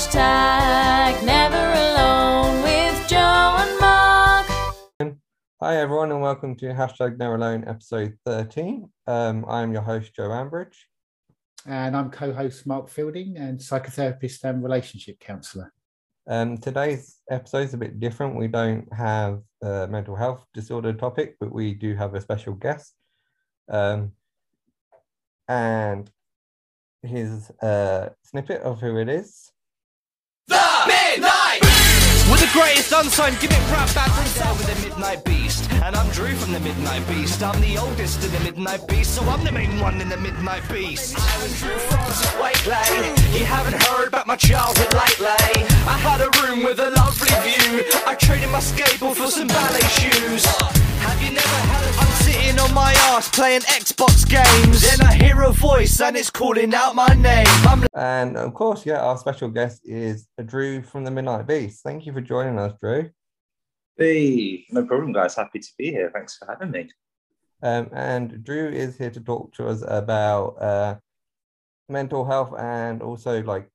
Hashtag never alone with Joe and Mark. Hi, everyone, and welcome to Hashtag Never Alone episode 13. Um, I'm your host, Joe Ambridge. And I'm co host Mark Fielding and psychotherapist and relationship counsellor. Um, today's episode is a bit different. We don't have a mental health disorder topic, but we do have a special guest. Um, and his a snippet of who it is. Midnight Beast! With the greatest unsigned gimmick rap band from South with the Midnight Beast. And I'm Drew from the Midnight Beast. I'm the oldest of the Midnight Beast, so I'm the main one in the Midnight Beast. I was Drew from White Wakely. You haven't heard about my childhood lately. I had a room with a lovely view. I traded my skateboard for some ballet shoes. Have you never had a... I'm sitting on my ass playing Xbox games. Then I hear a voice and it's calling out my name. I'm And of course, yeah, our special guest is Drew from the Midnight Beast. Thank you for joining us, Drew. Hey, no problem, guys. Happy to be here. Thanks for having me. Um, and Drew is here to talk to us about uh, mental health and also like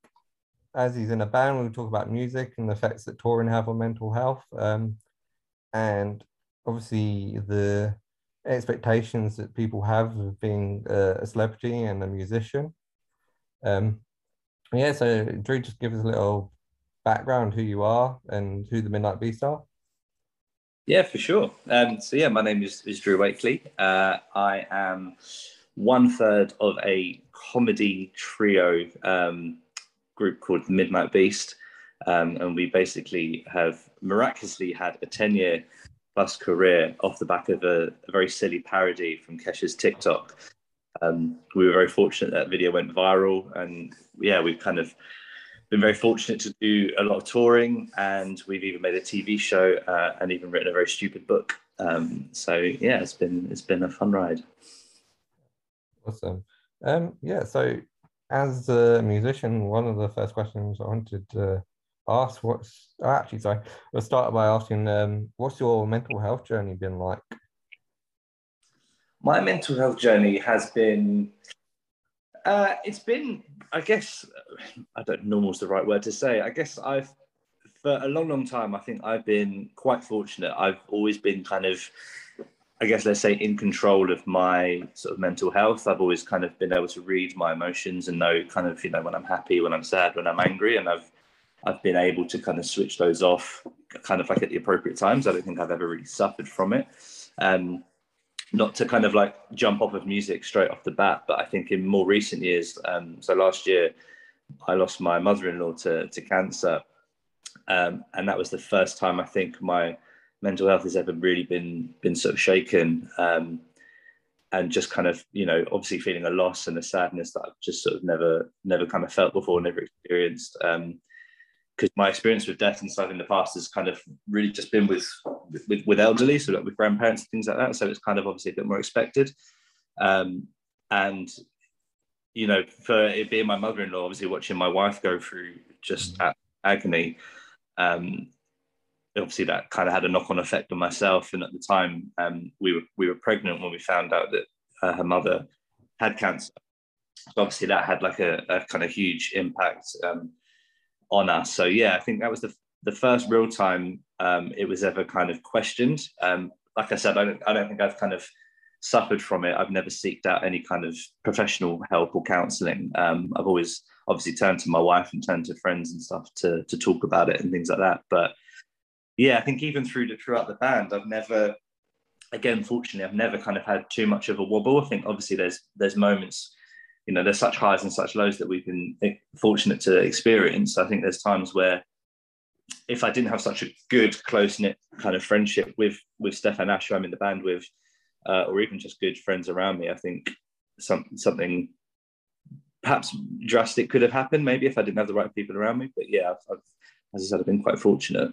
as he's in a band, we'll talk about music and the effects that touring have on mental health. Um, and obviously the expectations that people have of being uh, a celebrity and a musician. Um, yeah, so Drew, just give us a little background who you are and who the Midnight Beast are. Yeah, for sure. Um, so yeah, my name is, is Drew Wakely. Uh, I am one third of a comedy trio um, group called Midnight Beast. Um, and we basically have miraculously had a 10 year plus career off the back of a, a very silly parody from Kesha's Tik Tok. Um, we were very fortunate that video went viral, and yeah, we've kind of been very fortunate to do a lot of touring, and we've even made a TV show uh, and even written a very stupid book. Um, so yeah, it's been it's been a fun ride. Awesome. Um, yeah, so as a musician, one of the first questions I wanted to ask what's oh, actually sorry, we'll start by asking um, what's your mental health journey been like? My mental health journey has been uh, it's been, I guess, I don't know normal is the right word to say. I guess I've, for a long, long time, I think I've been quite fortunate. I've always been kind of, I guess, let's say, in control of my sort of mental health. I've always kind of been able to read my emotions and know kind of, you know, when I'm happy, when I'm sad, when I'm angry. And I've, I've been able to kind of switch those off kind of like at the appropriate times. I don't think I've ever really suffered from it. Um, not to kind of like jump off of music straight off the bat, but I think in more recent years, um, so last year, I lost my mother-in-law to, to cancer. Um, and that was the first time I think my mental health has ever really been, been sort of shaken. Um, and just kind of, you know, obviously feeling a loss and a sadness that I've just sort of never, never kind of felt before, never experienced. Um, because my experience with death and stuff in the past has kind of really just been with with, with elderly, so like with grandparents and things like that. So it's kind of obviously a bit more expected. Um, and you know, for it being my mother-in-law, obviously watching my wife go through just mm. agony, um, obviously that kind of had a knock-on effect on myself. And at the time, um, we were we were pregnant when we found out that uh, her mother had cancer. So obviously that had like a, a kind of huge impact. Um, on us. So yeah, I think that was the the first real time um, it was ever kind of questioned. Um, like I said, I don't, I don't think I've kind of suffered from it. I've never seeked out any kind of professional help or counselling. Um, I've always obviously turned to my wife and turned to friends and stuff to to talk about it and things like that. But yeah, I think even through the, throughout the band, I've never, again, fortunately, I've never kind of had too much of a wobble. I think obviously there's there's moments you know there's such highs and such lows that we've been fortunate to experience. I think there's times where if i didn't have such a good close knit kind of friendship with with stefan ash i'm in the band with uh, or even just good friends around me i think some something perhaps drastic could have happened maybe if i didn't have the right people around me. But yeah I've, I've, as i said i've been quite fortunate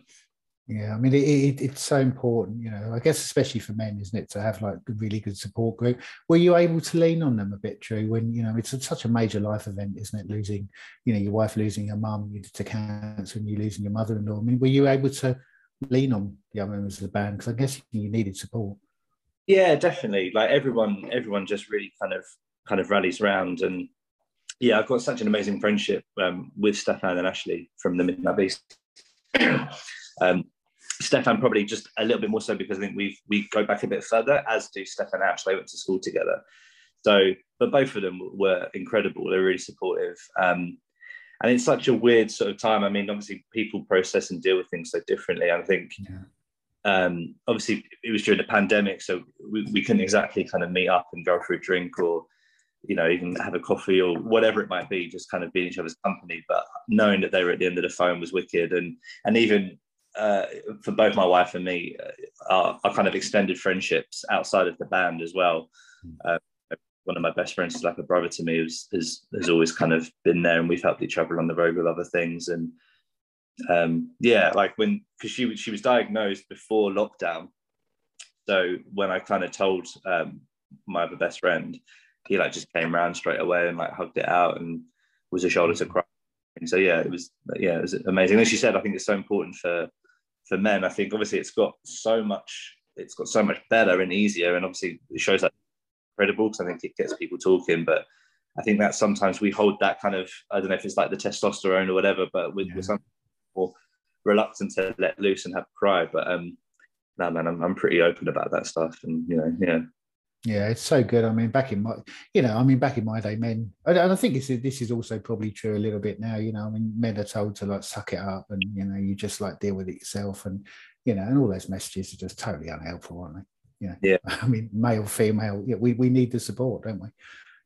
yeah, I mean, it, it, it's so important, you know. I guess especially for men, isn't it, to have like a really good support group. Were you able to lean on them a bit, Drew? When you know it's a, such a major life event, isn't it? Losing, you know, your wife losing her mum to cancer, and you losing your mother-in-law. I mean, were you able to lean on the other members of the band? Because I guess you needed support. Yeah, definitely. Like everyone, everyone just really kind of kind of rallies around, and yeah, I've got such an amazing friendship um, with Stefan and Ashley from the Midnight Beast. um, Stefan probably just a little bit more so because I think we we go back a bit further, as do Stefan and Ash. They went to school together. So, but both of them were incredible. They're really supportive. Um, and it's such a weird sort of time. I mean, obviously, people process and deal with things so differently. I think, Yeah. um, obviously, it was during the pandemic, so we, we couldn't exactly kind of meet up and go for a drink or, you know, even have a coffee or whatever it might be, just kind of be in each other's company. But knowing that they were at the end of the phone was wicked, and and even uh, for both my wife and me, uh, our, our kind of extended friendships outside of the band as well. Uh, one of my best friends is like a brother to me who's has, has always kind of been there and we've helped each other on the road with other things. And um yeah like when because she was she was diagnosed before lockdown. So when i kind of told um my other best friend he like just came around straight away and like hugged it out and was a shoulder to cry. And so yeah it was yeah it was amazing. As she said i think it's so important for for men i think obviously it's got so much it's got so much better and easier and obviously it shows that credible because I think it gets people talking. But I think that sometimes we hold that kind of I don't know if it's like the testosterone or whatever, but with, Yeah. with some people reluctant to let loose and have a cry. But um, no man, I'm I'm pretty open about that stuff, and you know, yeah, Yeah, it's so good. I mean, back in my, you know, I mean, back in my day, men, and I think it's, this is also probably true a little bit now. You know, I mean, men are told to like suck it up, and you know, you just like deal with it yourself, and you know, and all those messages are just totally unhelpful, aren't they? You know, Yeah. I mean, male, female, yeah, we we need the support, don't we?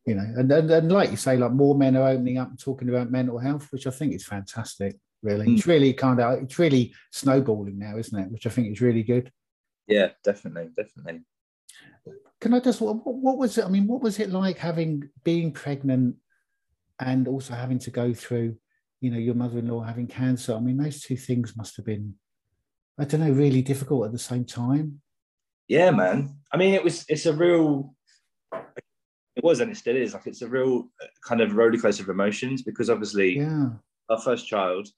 You know, and and, and like you say, like more men are opening up and talking about mental health, which I think is fantastic. Really, hmm. it's really kind of it's really snowballing now, isn't it? Which I think is really good. yeah, definitely, definitely. Can I just what, what was it? I mean, what was it like having being pregnant and also having to go through, you know, your mother-in-law having cancer? I mean, those two things must have been, I don't know, really difficult at the same time. Yeah, man. I mean, it was it's a real. It was and it still is like it's a real uh, kind of roller coaster of emotions because obviously Yeah, our first child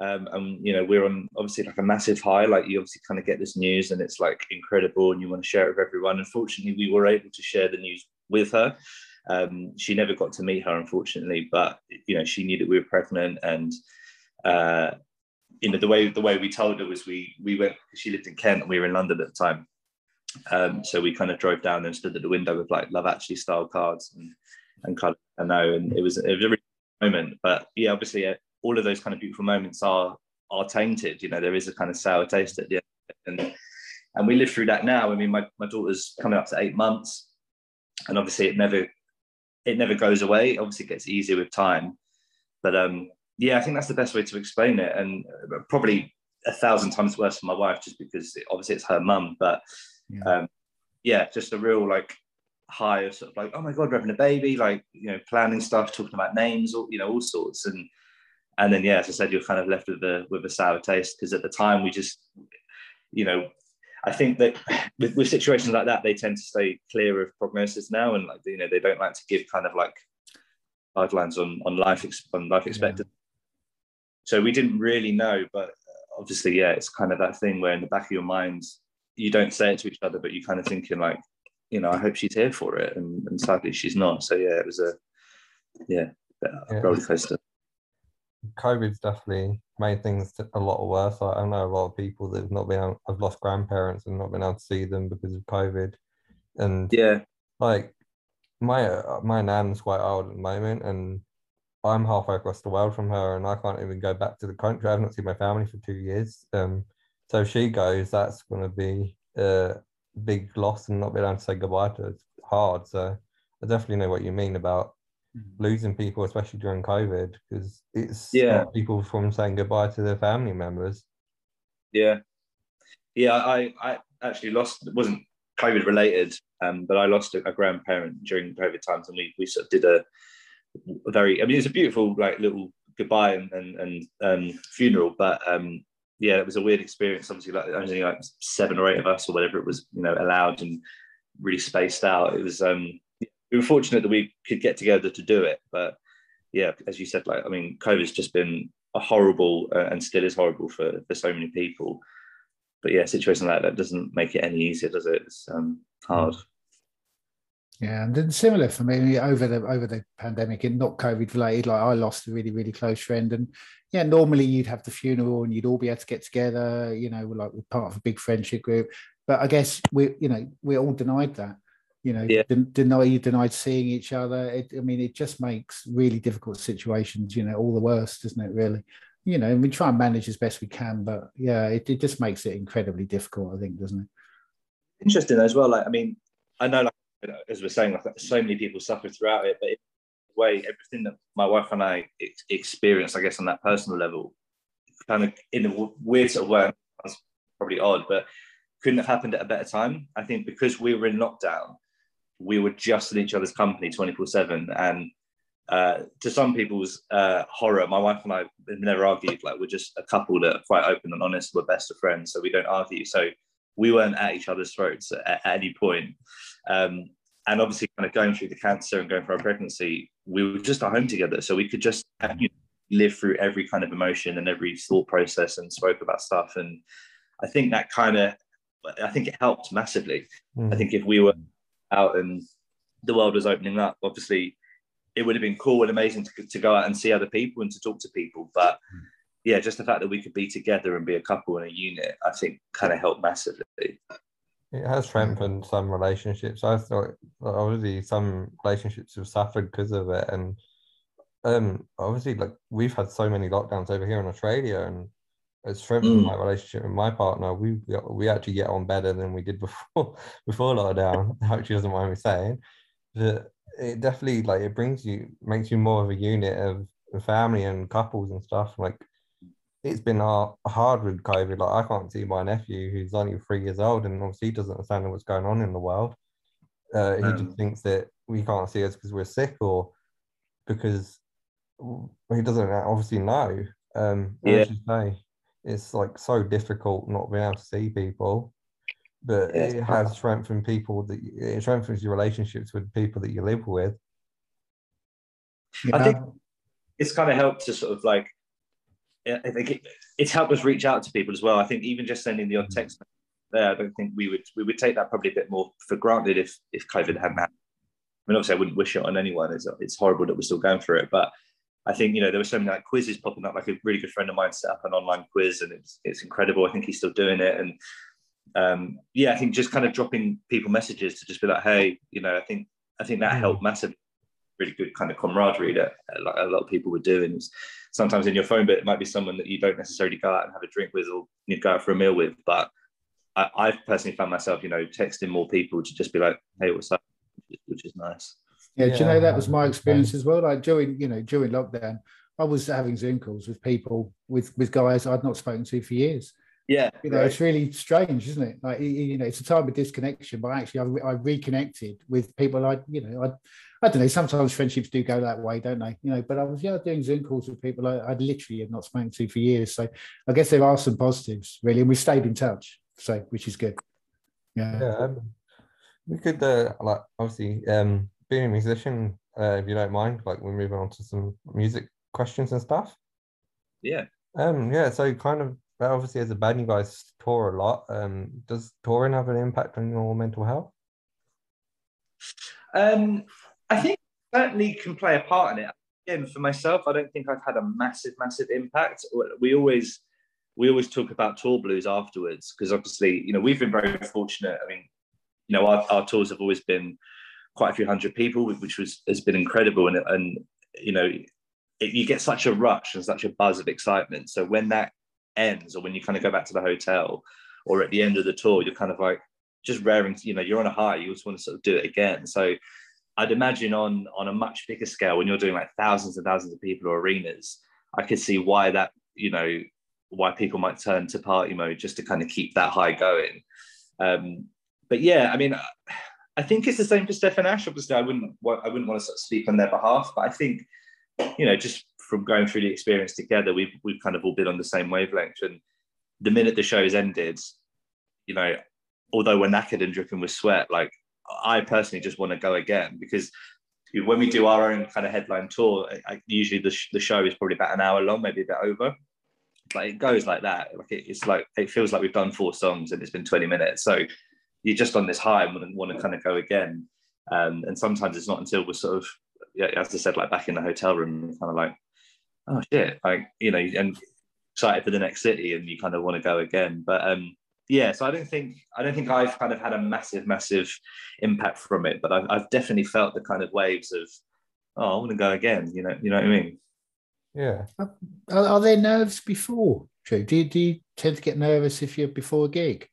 um, and you know we're on obviously like a massive high like you obviously kind of get this news and it's like incredible and you want to share it with everyone. Unfortunately we were able to share the news with her. Um, she never got to meet her unfortunately but you know she knew that we were pregnant and uh, you know the way the way we told her was we we went she lived in kent and we were in london at the time. Um, so we kind of drove down and stood at the window with like love actually style cards and and kind of I know and it was it was a really moment. But yeah obviously all of those kind of beautiful moments are are tainted you know there is a kind of sour taste at the end and and we live through that now. I mean my, my daughter's coming up to eight months and obviously it never it never goes away. Obviously it gets easier with time. But um yeah i think that's the best way to explain it. And uh, probably a thousand times worse for my wife just because it, obviously it's her mum. But Yeah. um yeah just a real like high of sort of like oh my god we're having a baby like you know planning stuff talking about names all you know all sorts. And and then yeah as i said you're kind of left with a with a sour taste because at the time we just you know i think that with, with situations like that they tend to stay clear of prognosis now. And like you know they don't like to give kind of like guidelines on on life on life expectancy. So we didn't really know but uh, obviously yeah it's kind of that thing where in the back of your mind you don't say it to each other but you kind of thinking like you know i hope she's here for it and, and sadly she's not. So yeah it was a yeah a Yeah. roller coaster COVID's definitely made things a lot worse. Like, I know a lot of people that have not been able, have lost grandparents and not been able to see them because of COVID. And yeah like my uh, my nan's quite old at the moment, and I'm halfway across the world from her, and I can't even go back to the country. I've not seen my family for two years. Um, so if she goes, that's going to be a big loss, and not being able to say goodbye to her. It's hard. So I definitely know what you mean about losing people, especially during COVID, because it's Yeah. people from saying goodbye to their family members. Yeah, yeah. I I actually lost. It wasn't COVID related, um, but I lost a, a grandparent during COVID times, and we we sort of did a, a very. I mean, it's a beautiful like little goodbye and and, and um, funeral, but um, yeah, it was a weird experience. Obviously, like only like seven or eight of us or whatever it was, you know, allowed and really spaced out. It was. um we were fortunate that we could get together to do it, but yeah, as you said, like I mean, COVID's just been a horrible uh, and still is horrible for for so many people. But yeah, situation like that doesn't make it any easier, does it? It's um, hard. Yeah, and then similar for me over the over the pandemic and not COVID related. Like I lost a really really close friend, and yeah, normally you'd have the funeral and you'd all be able to get together. You know, like we're part of a big friendship group. But I guess we, you know, we're all denied that. You know, Yeah. den- deny you denied seeing each other. It, I mean, it just makes really difficult situations. You know, all the worst, doesn't it? Really. You know, and we try and manage as best we can, but yeah, it, it just makes it incredibly difficult. I think, doesn't it? interesting as well. Like, I mean, I know, like as we're saying, like so many people suffer throughout it, but in a way, everything that my wife and I ex- experienced, I guess, on that personal level, kind of in a w- weird sort of way, that's probably odd, but couldn't have happened at a better time. I think because we were in lockdown, we were just in each other's company 24 7. And uh, to some people's uh, horror, my wife and I have never argued. Like, we're just a couple that are quite open and honest. We're best of friends, so we don't argue. So we weren't at each other's throats at, at any point. Um, and obviously, kind of going through the cancer and going through our pregnancy, we were just at home together. So we could just you know, live through every kind of emotion and every thought process and spoke about stuff. And I think that kind of, I think it helped massively. Mm. I think if we were out and the world was opening up, obviously it would have been cool and amazing to, to go out and see other people and to talk to people. But yeah, just the fact that we could be together and be a couple in a unit, I think kind of helped massively. It has strengthened some relationships. I thought obviously some relationships have suffered because of it, and um, obviously like we've had so many lockdowns over here in Australia, and it's strengthened Mm. my relationship with my partner. We we actually get on better than we did before before lockdown. I hope she doesn't mind me saying, but it definitely like it brings you makes you more of a unit of family and couples and stuff. Like it's been hard, hard with COVID. Like I can't see my nephew who's only three years old and obviously he doesn't understand what's going on in the world. Uh, he Um, just thinks that we can't see us because we're sick or because he doesn't obviously know. Um, Yeah. As you say, it's like so difficult not being able to see people, but Yeah. it has strengthened people that it strengthens your relationships with people that you live with. You I think it's kind of helped to sort of like I I think it, it's helped us reach out to people as well. I think even just sending the odd mm. text there, I don't think we would we would take that probably a bit more for granted if if COVID hadn't happened. I mean, obviously, I wouldn't wish it on anyone. It's it's horrible that we're still going through it, but I think you know there were so many like quizzes popping up. Like a really good friend of mine set up an online quiz, and it's it's incredible. I think he's still doing it, and um, yeah, I think just kind of dropping people messages to just be like, hey, you know, I think I think that Mm. helped massively. Really good kind of camaraderie that uh, like a lot of people were doing. Sometimes in your phone, but it might be someone that you don't necessarily go out and have a drink with or you go out for a meal with. But I, I've personally found myself, you know, texting more people to just be like, hey, what's up? Which is nice. Yeah, do you know that was my experience as well? Like during, you know, during lockdown, I was having Zoom calls with people with with guys I'd not spoken to for years. Yeah. You know, right. it's really strange, isn't it? Like, you know, it's a time of disconnection, but actually, I, re- I reconnected with people I, you know, I, I don't know. Sometimes friendships do go that way, don't they? You know, but I was yeah doing Zoom calls with people I, I'd literally have not spoken to for years. So I guess there are some positives, really, and we stayed in touch, so which is good. Yeah. Yeah, um, we could uh, like obviously um being a musician, uh, if you don't mind, like we're moving on to some music questions and stuff. yeah. Um, yeah, so kind of obviously as a band, you guys tour a lot. Um, does touring have an impact on your mental health? Um, I think certainly can play a part in it. Again, for myself, I don't think I've had a massive, massive impact. We always we always talk about tour blues afterwards because obviously, you know, we've been very fortunate. I mean, you know, our, our tours have always been quite a few hundred people, which was has been incredible. And and you know, it, you get such a rush and such a buzz of excitement. So when that ends, or when you kind of go back to the hotel, or at the end of the tour, you're kind of like just raring. You know, you're on a high. You just want to sort of do it again. So I'd imagine on on a much bigger scale, when you're doing like thousands and thousands of people or arenas, I could see why that you know why people might turn to party mode just to kind of keep that high going. Um, but yeah, I mean, I think it's the same for Stefan Ash. Obviously, I wouldn't I wouldn't want to sort of speak on their behalf, but I think you know just from going through the experience together, we've we've kind of all been on the same wavelength. And the minute the show show's ended, you know, although we're knackered and dripping with sweat, like I personally just want to go again because when we do our own kind of headline tour, I, usually the, sh- the show is probably about an hour long, maybe a bit over. But it goes like that. Like it, it's like it feels like we've done four songs and it's been 20 minutes. So you're just on this high and want to, want to kind of go again. Um, and sometimes it's not until we're sort of, yeah, as I said, like back in the hotel room, kind of like, oh shit, like you know, and excited for the next city, and you kind of want to go again. But um, yeah, so I don't think I don't think I've kind of had a massive, massive impact from it, but I've, I've definitely felt the kind of waves of, oh, I want to go again. You know, you know what I mean? Yeah. Are, are there nerves before? True. Do you, do you tend to get nervous if you're before a gig?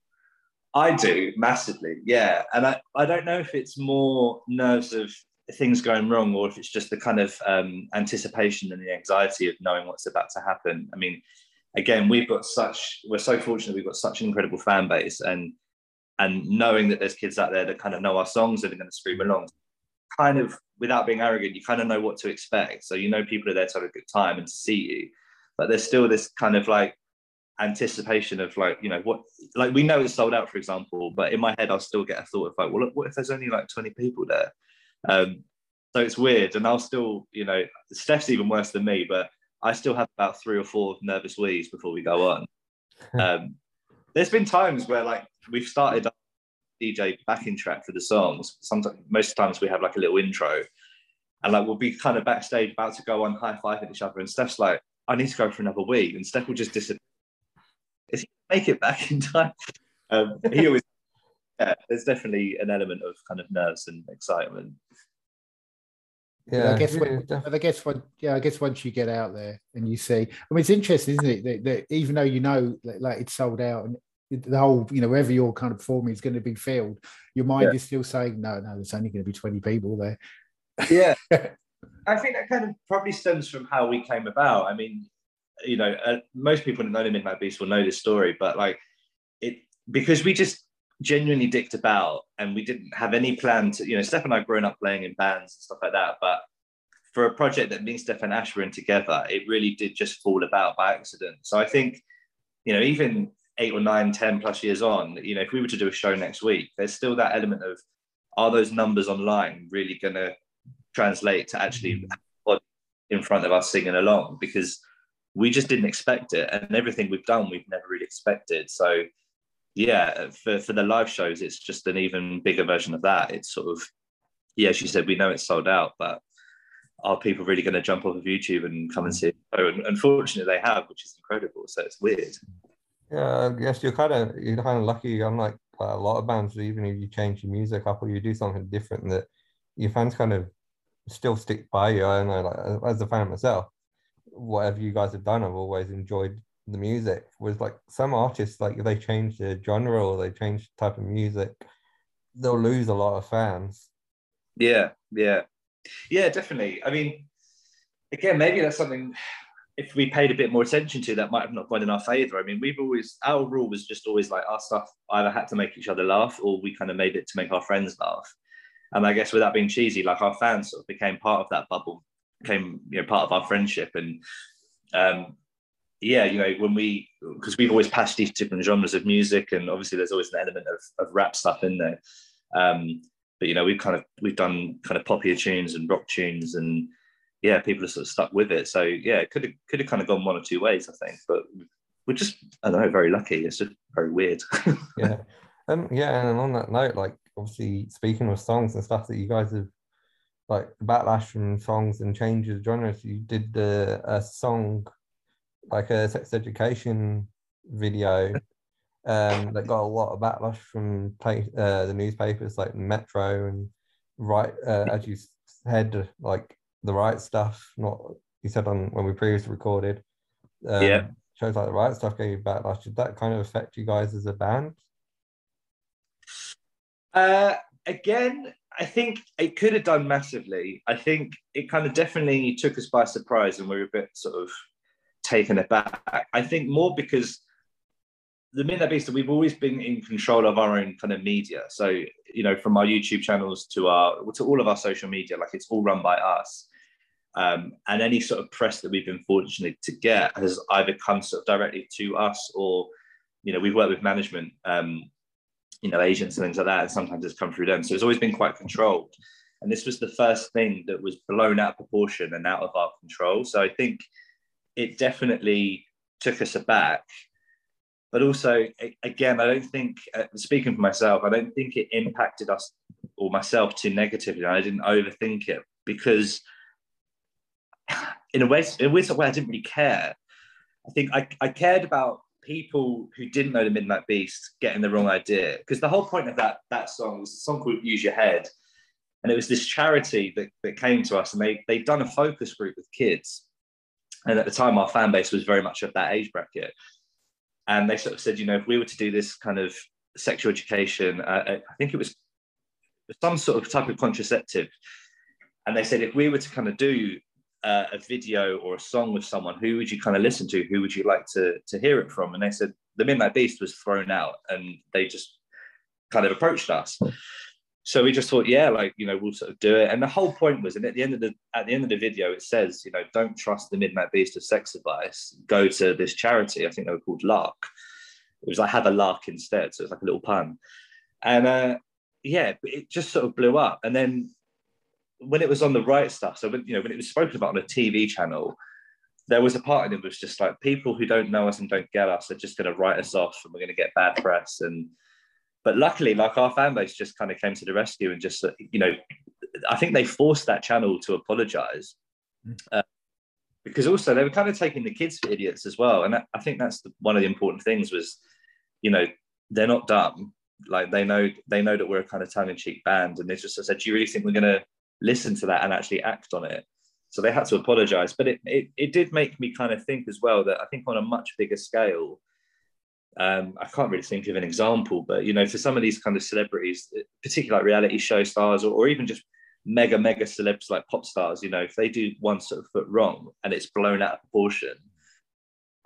I do massively, yeah. And I, I don't know if it's more nerves of things going wrong or if it's just the kind of um, anticipation and the anxiety of knowing what's about to happen. I mean, again, we've got such, we're so fortunate we've got such an incredible fan base and and knowing that there's kids out there that kind of know our songs and are going to scream along, kind of without being arrogant, you kind of know what to expect. So you know people are there to have a good time and to see you. But there's still this kind of like anticipation of like you know what like we know it's sold out for example but in my head i'll still get a thought of like well what if there's only like 20 people there? Um so it's weird and i'll still you know steph's even worse than me but i still have about three or four nervous wheeze before we go on. Um there's been times where like we've started dj backing track for the songs. Sometimes most times we have like a little intro and like we'll be kind of backstage about to go on high five at each other and steph's like i need to go for another week and steph will just disappear is he make it back in time? Um, he always, yeah, there's definitely an element of kind of nerves and excitement. Yeah. I guess yeah, when, def- I guess when, yeah, I guess once you get out there and you see, I mean, it's interesting, isn't it? That, that even though you know, that, like it's sold out and the whole, you know, wherever you're kind of performing is going to be filled, your mind Yeah. is still saying, no, no, there's only going to be 20 people there. Yeah. I think that kind of probably stems from how we came about. I mean, you know, uh, most people that know the Midnight Beast will know this story, but like it because we just genuinely dicked about and we didn't have any plan to, you know, Steph and I grown up playing in bands and stuff like that. But for a project that me and Steph and Ash were in together, it really did just fall about by accident. So I think, you know, even eight or nine, ten plus years on, you know, if we were to do a show next week, there's still that element of are those numbers online really gonna translate to actually in front of us singing along because we just didn't expect it. And everything we've done we've never really expected. So yeah for, for the live shows it's just an even bigger version of that. It's sort of yeah she said we know it's sold out but are people really going to jump off of youtube and come and see it? Oh, and unfortunately they have which is incredible. So it's weird. Yeah, I guess you're kind of you're kind of lucky. Unlike uh, a lot of bands, even if you change your music up or you do something different, that your fans kind of still stick by you. I don't know, like as a fan myself, whatever you guys have done, I've always enjoyed the music. Was like some artists, like if they change the genre or they change the type of music, they'll lose a lot of fans. Yeah, yeah, yeah, definitely. I mean, again, maybe that's something. If we paid a bit more attention to, that might have not gone in our favour. I mean, we've always our rule was just always like our stuff either had to make each other laugh or we kind of made it to make our friends laugh. And I guess without being cheesy, like our fans sort of became part of that bubble, became you know part of our friendship. And um, yeah, you know, when we because we've always passed these different genres of music, and obviously there's always an element of, of rap stuff in there. Um, but you know, we've kind of we've done kind of poppier tunes and rock tunes, and yeah, people are sort of stuck with it. So yeah, it could have could have kind of gone one or two ways, I think. But we're just I don't know, very lucky. It's just very weird. Yeah, um, yeah, and on that note, like obviously speaking of songs and stuff that you guys have like backlash from songs and changes of genres, you did the a song like a sex education video um that got a lot of backlash from play, uh, the newspapers like Metro and right uh, as you said like the Wright Stuff not you said on when we previously recorded um, Yeah. shows like the Wright Stuff gave you backlash. Did that kind of affect you guys as a band? Uh, again, I think it could have done massively. I think it kind of definitely took us by surprise and we were a bit sort of taken aback. I think more because the Midnight Beast, we've always been in control of our own kind of media. So, you know, from our YouTube channels to our to all of our social media, like it's all run by us. Um, and any sort of press that we've been fortunate to get has either come sort of directly to us or, you know, we've worked with management um, you know, agents and things like that. And sometimes it's come through them. So it's always been quite controlled. And this was the first thing that was blown out of proportion and out of our control. So I think it definitely took us aback. But also, again, I don't think, uh, speaking for myself, I don't think it impacted us or myself too negatively. I didn't overthink it because, in a way, in a weird way, I didn't really care. I think I, I cared about people who didn't know the Midnight Beast getting the wrong idea. Because the whole point of that that song was a song called Use Your Head, and it was this charity that, that came to us and they they'd done a focus group with kids, and at the time our fan base was very much of that age bracket, and they sort of said, you know, if we were to do this kind of sexual education, uh, I think it was some sort of type of contraceptive, and they said if we were to kind of do uh, a video or a song with someone, who would you kind of listen to? Who would you like to to hear it from? And they said the Midnight Beast was thrown out, and they just kind of approached us. So we just thought, yeah, like you know, we'll sort of do it. And the whole point was, and at the end of the at the end of the video, it says, you know, don't trust the Midnight Beast of sex advice. Go to this charity. I think they were called Lark. It was like have a lark instead, so it's like a little pun. And uh, yeah, it just sort of blew up. And then when it was on the Wright Stuff, so when you know when it was spoken about on a TV channel, there was a part in it was just like people who don't know us and don't get us are just going to write us off, and we're going to get bad press. And but luckily, like our fan base just kind of came to the rescue and just you know, I think they forced that channel to apologize. Uh, because also they were kind of taking the kids for idiots as well, and I think that's the, one of the important things was, you know, they're not dumb. Like they know they know that we're a kind of tongue in cheek band, and they just said, "Do you really think we're going to listen to that and actually act on it. So they had to apologize. But it, it, it did make me kind of think as well that I think on a much bigger scale, um, I can't really think of an example, but you know, for some of these kind of celebrities, particularly like reality show stars or, or even just mega, mega celebs like pop stars, you know, if they do one sort of foot wrong and it's blown out of proportion,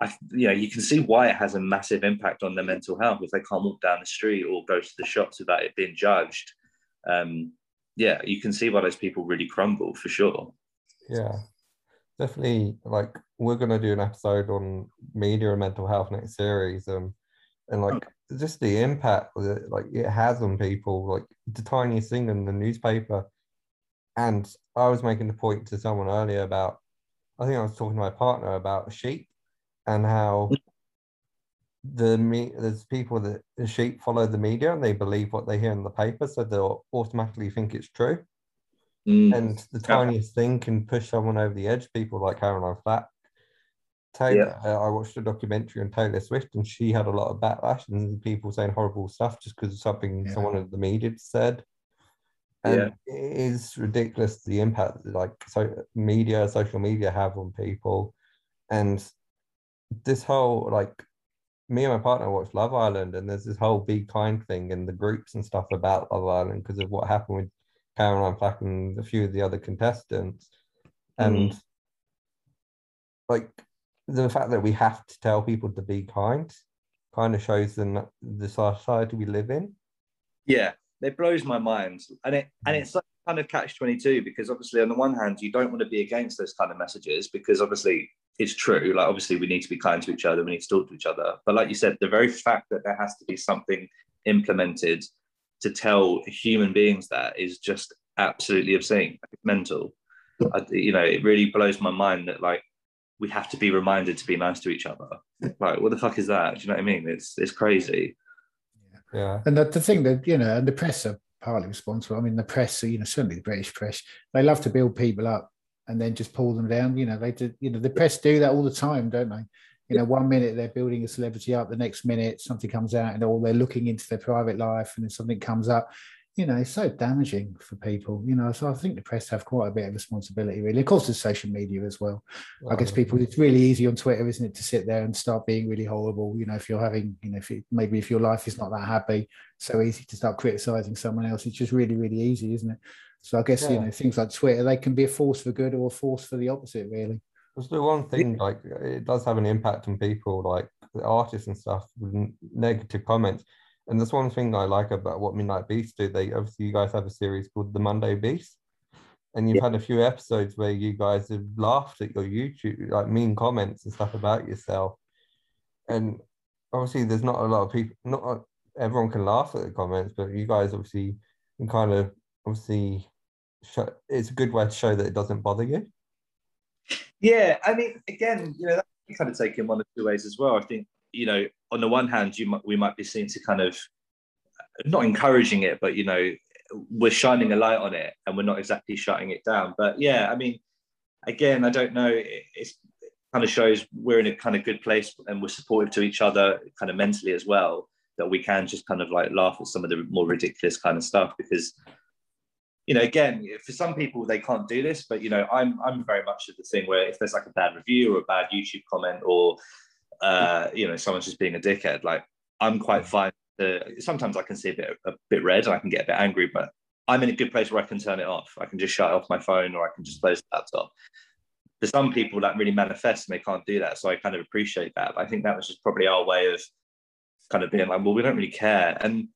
I, you know, you can see why it has a massive impact on their mental health if they can't walk down the street or go to the shops without it being judged. Um, yeah, you can see why those people really crumble for sure. Yeah, definitely. Like we're gonna do an episode on media and mental health next series, um, and like just the impact that like it has on people, like the tiniest thing in the newspaper. And I was making the point to someone earlier about, I think I was talking to my partner about sheep and how the me there's people that the sheep follow the media and they believe what they hear in the paper, so they'll automatically think it's true. Mm. And the tiniest thing can push someone over the edge. People like Caroline Flack. Taylor, uh, I watched a documentary on Taylor Swift, and she had a lot of backlash and people saying horrible stuff just because of something Yeah. someone in the media said. And Yeah. it is ridiculous the impact that, like so media, social media have on people, and this whole like me and my partner watched Love Island, and there's this whole be kind thing and the groups and stuff about Love Island because of what happened with Caroline Flack and a few of the other contestants. And mm. like the fact that we have to tell people to be kind kind of shows them the society we live in. Yeah, it blows my mind, and it and it's like kind of catch twenty two because obviously on the one hand you don't want to be against those kind of messages because obviously it's true. Like obviously we need to be kind to each other, we need to talk to each other. But like you said, the very fact that there has to be something implemented to tell human beings that is just absolutely obscene, it's mental. I, you know, it really blows my mind that like we have to be reminded to be nice to each other. Like, what the fuck is that? Do you know what I mean? It's it's crazy. Yeah. And the, the thing that, you know, and the press are partly responsible. I mean, the press, you know, certainly the British press, they love to build people up and then just pull them down. You know, they do, you know, the press do that all the time, don't they? You know, one minute they're building a celebrity up, the next minute something comes out and all they're looking into their private life and then something comes up. You know, it's so damaging for people, you know. So I think the press have quite a bit of responsibility, really. Of course, there's social media as well. I guess people, it's really easy on Twitter, isn't it, to sit there and start being really horrible. You know, if you're having, you know, if you, maybe if your life is not that happy, so easy to start criticizing someone else. It's just really, really easy, isn't it? So I guess you know things like Twitter, they can be a force for good or a force for the opposite, really. That's the one thing, like it does have an impact on people, like the artists and stuff, with negative comments. And that's one thing I like about what Midnight Beast do. They obviously you guys have a series called The Monday Beast, and you've had a few episodes where you guys have laughed at your YouTube, like mean comments and stuff about yourself. And obviously, there's not a lot of people. Not everyone can laugh at the comments, but you guys obviously can kind of obviously. Show, it's a good way to show that it doesn't bother you. Yeah, I mean, again, you know, that can kind of take in one of two ways as well. I think, you know, on the one hand, you might we might be seen to kind of not encouraging it, but you know, we're shining a light on it and we're not exactly shutting it down. But yeah, I mean, again, I don't know. It, it's it kind of shows we're in a kind of good place and we're supportive to each other, kind of mentally as well. That we can just kind of like laugh at some of the more ridiculous kind of stuff because you know, again, for some people they can't do this, but you know, I'm I'm very much of the thing where if there's like a bad review or a bad YouTube comment or uh, you know, someone's just being a dickhead, like I'm quite fine. To, sometimes I can see a bit a bit red and I can get a bit angry, but I'm in a good place where I can turn it off. I can just shut off my phone or I can just close the laptop. For some people, that really manifests and they can't do that. So I kind of appreciate that. But I think that was just probably our way of kind of being like, well, we don't really care. And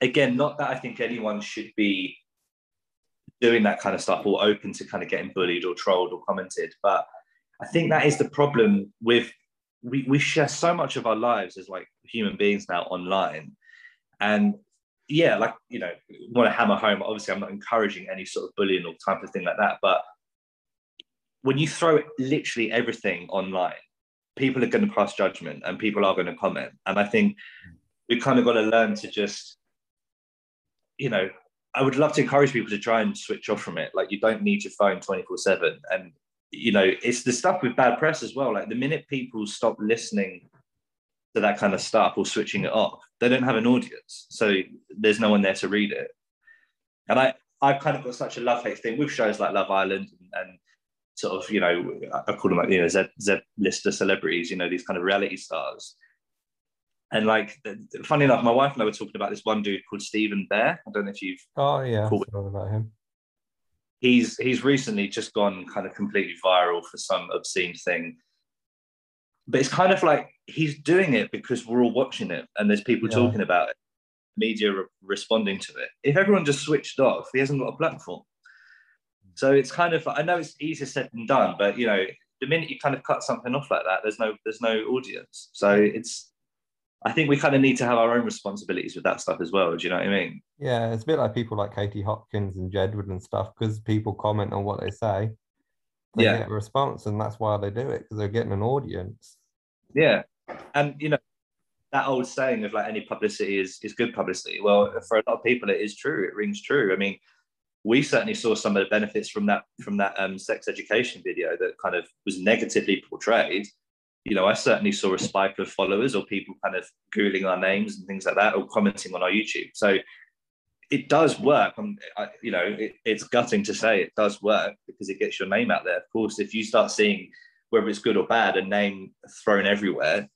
again, not that I think anyone should be doing that kind of stuff or open to kind of getting bullied or trolled or commented. But I think that is the problem with we, we share so much of our lives as like human beings now online. And yeah, like, you know, want to hammer home, obviously I'm not encouraging any sort of bullying or type of thing like that. But when you throw literally everything online, people are going to pass judgment and people are going to comment. And I think we've kind of got to learn to just, you know, I would love to encourage people to try and switch off from it. Like you don't need your phone 24 seven. And, you know, it's the stuff with bad press as well. Like the minute people stop listening to that kind of stuff or switching it off, they don't have an audience. So there's no one there to read it. And I, I've kind of got such a love hate thing with shows like Love Island and, and sort of, you know, I call them like, you know, Z, Z lister celebrities, you know, these kind of reality stars. And like, funny enough, my wife and I were talking about this one dude called Stephen Bear. I don't know if you've. Oh yeah. I about him. He's he's recently just gone kind of completely viral for some obscene thing. But it's kind of like he's doing it because we're all watching it, and there's people Yeah. talking about it, media re- responding to it. If everyone just switched off, he hasn't got a platform. So it's kind of I know it's easier said than done, but you know the minute you kind of cut something off like that, there's no there's no audience. So it's I think we kind of need to have our own responsibilities with that stuff as well. Do you know what I mean? Yeah, it's a bit like people like Katie Hopkins and Jedward and stuff because people comment on what they say. They Yeah. get a response, and that's why they do it because they're getting an audience. Yeah, and you know that old saying of like any publicity is is good publicity. Well, for a lot of people, it is true. It rings true. I mean, we certainly saw some of the benefits from that from that um, sex education video that kind of was negatively portrayed. You know, I certainly saw a spike of followers or people kind of googling our names and things like that, or commenting on our YouTube. So it does work. I, you know, it, it's gutting to say it does work because it gets your name out there. Of course, if you start seeing whether it's good or bad, a name thrown everywhere,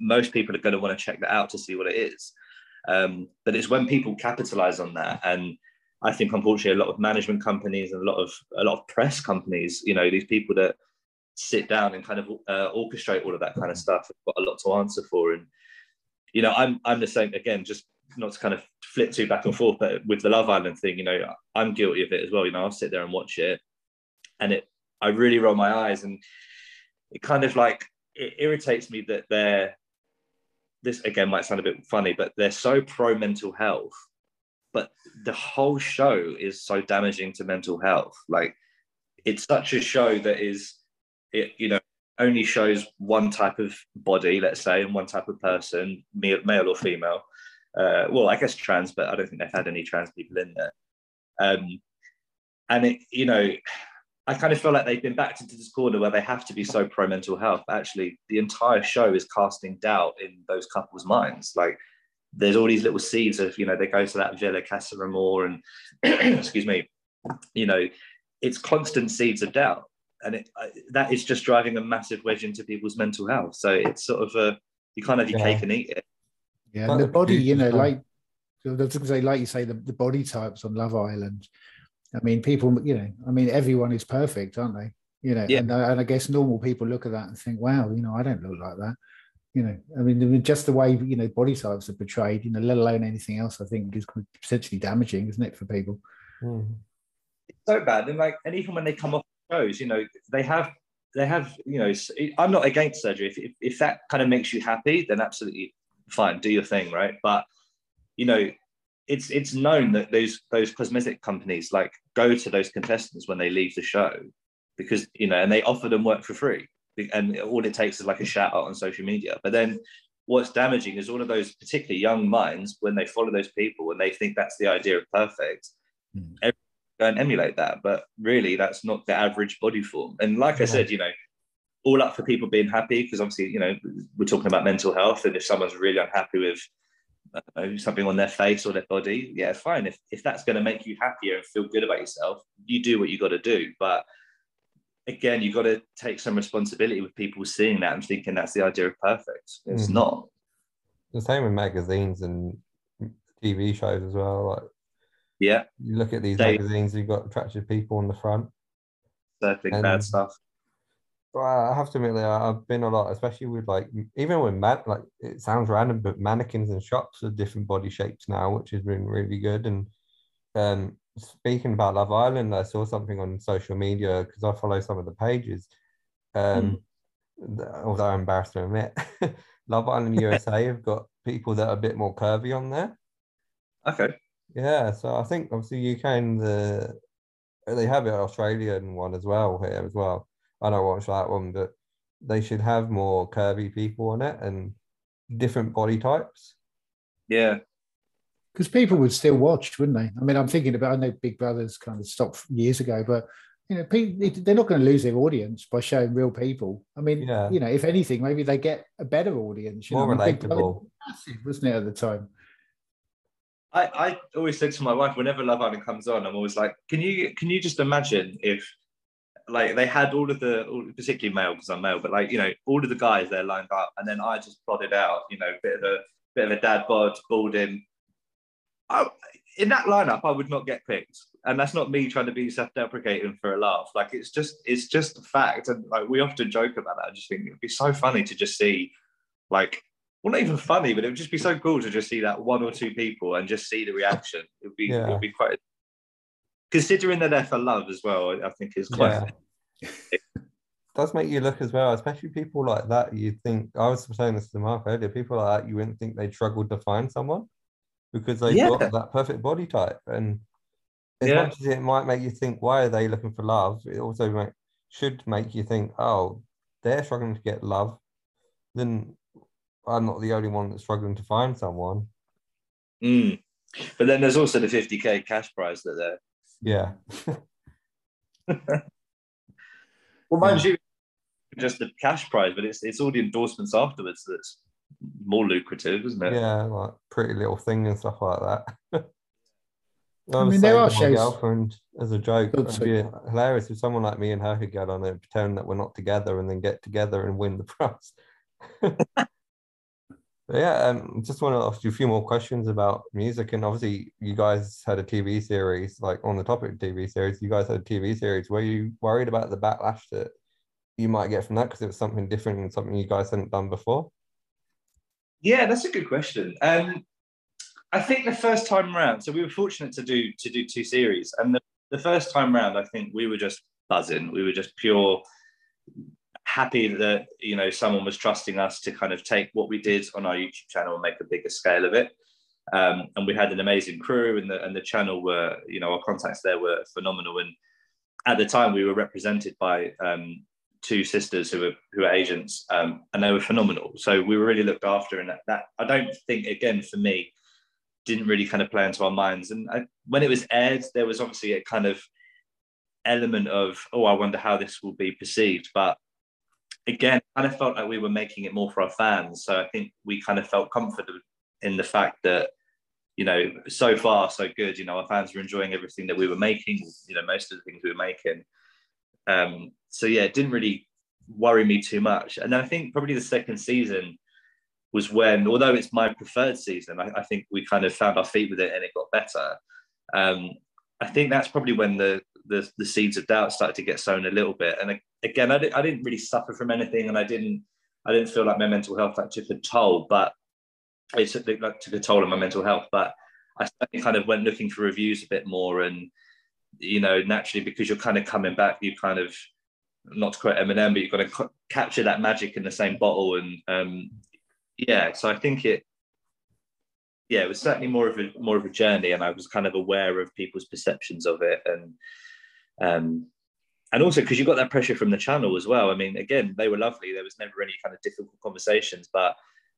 most people are going to want to check that out to see what it is. Um, but it's when people capitalize on that, and I think unfortunately a lot of management companies and a lot of a lot of press companies, you know, these people that sit down and kind of uh, orchestrate all of that kind of stuff have got a lot to answer for. And you know, I'm I'm the same again, just not to kind of flip too back and forth, but with the Love Island thing, you know, I'm guilty of it as well. You know, I'll sit there and watch it, and it I really roll my eyes, and it kind of like it irritates me that they're this again might sound a bit funny, but they're so pro mental health, but the whole show is so damaging to mental health. Like it's such a show that is it you know only shows one type of body, let's say, and one type of person, male, or female. Uh, well, I guess trans, but I don't think they've had any trans people in there. Um, and it, you know, I kind of feel like they've been backed into this corner where they have to be so pro mental health. Actually, the entire show is casting doubt in those couples' minds. Like, there's all these little seeds of, you know, they go to that Villa Casa Amor and, excuse me, you know, it's constant seeds of doubt. And it, uh, that is just driving a massive wedge into people's mental health. So it's sort of a, you can't have your Yeah. cake and eat it. Yeah, Like and the the body, you know, like I was going say, like you say, the, the body types on Love Island. I mean, people, you know, I mean, everyone is perfect, aren't they? You know, Yeah. and, I- and I guess normal people look at that and think, wow, you know, I don't look like that. You know, I mean, just the way you know body types are portrayed, you know, let alone anything else, I think is potentially damaging, isn't it, for people? Mm. so bad. And like, and even when they come off shows, you know, they have, they have, you know, i'm not against surgery. If, if, if that kind of makes you happy, then absolutely fine, do your thing, right? But, you know, it's it's known that those those cosmetic companies like go to those contestants when they leave the show because you know, and they offer them work for free, and all it takes is like a shout out on social media. But then what's damaging is all of those particularly young minds when they follow those people and they think that's the idea of perfect Mm. Go and emulate that but really that's not the average body form. And like i said you know all up for people being happy because obviously you know we're talking about mental health and if someone's really unhappy with know, something on their face or their body yeah fine. If, if that's going to make you happier and feel good about yourself you do what you got to do. But again you've got to take some responsibility with people seeing that and thinking that's the idea of perfect. It's Mhm. not. The same with magazines and TV shows as well. Like yeah you look at these They- magazines, you've got attractive people on the front. circling And- bad stuff Well, I have to admit, that I've been a lot, especially with like even with man, like it sounds random, but mannequins in shops are different body shapes now, which has been really good. And um, speaking about Love Island, I saw something on social media because I follow some of the pages. Um, th- although I'm embarrassed to admit, Love Island USA have got people that are a bit more curvy on there. okay Yeah, so I think obviously UK and the they have an Australian one as well here as well. I don't watch that one, but they should have more curvy people on it and different body types. yeah because people would still watch, wouldn't they? I mean, I'm thinking about. I know Big Brother's kind of stopped years ago, but you know, people they're not going to lose their audience by showing real people. I mean, Yeah. you know, if anything, maybe they get a better audience. You More know, I mean, Big Brother relatable. massive, wasn't it at the time? I, I always said to my wife whenever Love Island comes on, I'm always like, can you can you just imagine if like they had all of the all, particularly male because I'm male, but like you know all of the guys there lined up, and then I just plotted out, you know, bit of a bit of a dad bod, balding. I, in that lineup, I would not get picked, and that's not me trying to be self-deprecating for a laugh. Like it's just it's just a fact, and like we often joke about that. I just think it'd be so funny to just see, like well, not even funny, but it would just be so cool to just see that one or two people and just see the reaction. It would be, it Yeah. would be quite. Considering that they're there for love as well, I I think is quite. Yeah. Does make you look as well, especially people like that. You think I was saying this to Mark earlier. People like that, you wouldn't think they struggled to find someone because they Yeah. got that perfect body type. And as Yeah. much as it might make you think, why are they looking for love? It also make, should make you think, oh, they're struggling to get love. Then I'm not the only one that's struggling to find someone. Mm. But then there's also the 50k cash prize that they're. Yeah. Well, mind you, just the cash prize, but it's it's all the endorsements afterwards that's more lucrative, isn't it? Yeah, like pretty little thing and stuff like that. I, I was mean, there saying are to my shows- girlfriend as a joke. Good, It'd so- be hilarious if someone like me and her could get on and pretend that we're not together and then get together and win the prize. Yeah, um, just want to ask you a few more questions about music. And obviously, you guys had a TV series, like on the topic of TV series, you guys had a TV series. Were you worried about the backlash that you might get from that because it was something different and something you guys hadn't done before? Yeah, that's a good question. Um, I think the first time round, so we were fortunate to do to do two series, and the, the first time round, I think we were just buzzing. We were just pure happy that you know someone was trusting us to kind of take what we did on our YouTube channel and make a bigger scale of it. Um, and we had an amazing crew, and the and the channel were you know our contacts there were phenomenal. And at the time, we were represented by um, two sisters who were who were agents, um, and they were phenomenal. So we were really looked after, and that, that I don't think again for me didn't really kind of play into our minds. And I, when it was aired, there was obviously a kind of element of oh, I wonder how this will be perceived, but again, kind of felt like we were making it more for our fans. So I think we kind of felt confident in the fact that you know so far so good. You know, our fans were enjoying everything that we were making. You know, most of the things we were making. Um, so yeah, it didn't really worry me too much. And then I think probably the second season was when, although it's my preferred season, I, I think we kind of found our feet with it and it got better. Um, I think that's probably when the, the the seeds of doubt started to get sown a little bit. And again, I, di- I didn't really suffer from anything, and I didn't I didn't feel like my mental health like took a toll, but it took, like, took a toll on my mental health. But I kind of went looking for reviews a bit more, and you know, naturally because you're kind of coming back, you kind of not to quote Eminem, but you've got to c- capture that magic in the same bottle, and um, yeah. So I think it, yeah, it was certainly more of a more of a journey, and I was kind of aware of people's perceptions of it, and um, and also because you got that pressure from the channel as well. I mean, again, they were lovely. There was never any kind of difficult conversations, but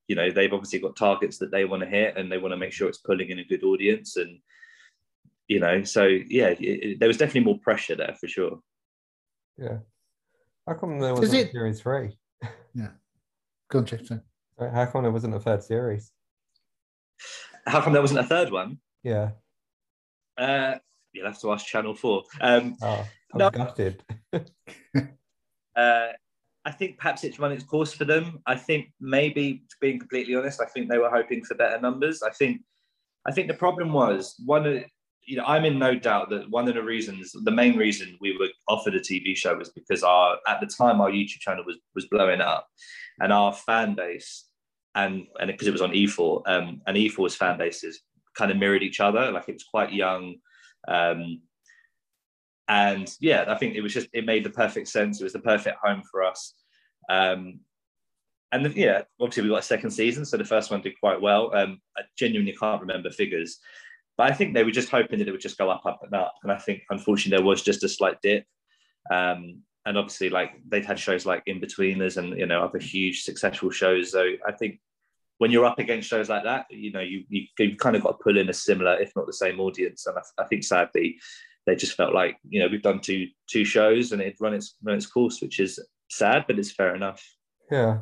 you know they've obviously got targets that they want to hit and they want to make sure it's pulling in a good audience and you know so yeah it, it- there was definitely more pressure there for sure Yeah. How come there wasn't it- a series three? Yeah. Go on, Jeff. sorry. Sorry, How come there wasn't a third series? how come there wasn't a third one Yeah. uh you'll have to ask channel 4 um Oh, I'm No. gutted. uh I think perhaps it's run its course for them. I think maybe, to being completely honest, I think they were hoping for better numbers. I think, I think the problem was one of, you know, I'm in no doubt that one of the reasons, the main reason we were offered a TV show was because our, at the time, our YouTube channel was was blowing up, and our fan base, and and because it was on E4, um, and E4's fan bases kind of mirrored each other. Like it was quite young. Um, and yeah, I think it was just it made the perfect sense. It was the perfect home for us. Um, and yeah, obviously we got a second season, so the first one did quite well. Um, I genuinely can't remember figures, but I think they were just hoping that it would just go up, up, and up. And I think unfortunately there was just a slight dip. Um, and obviously, like they've had shows like Inbetweeners and you know other huge successful shows. So I think when you're up against shows like that, you know you you you kind of got to pull in a similar, if not the same audience. And I, I think sadly they just felt like you know we've done two two shows and it run its run its course, which is sad, but it's fair enough. Yeah.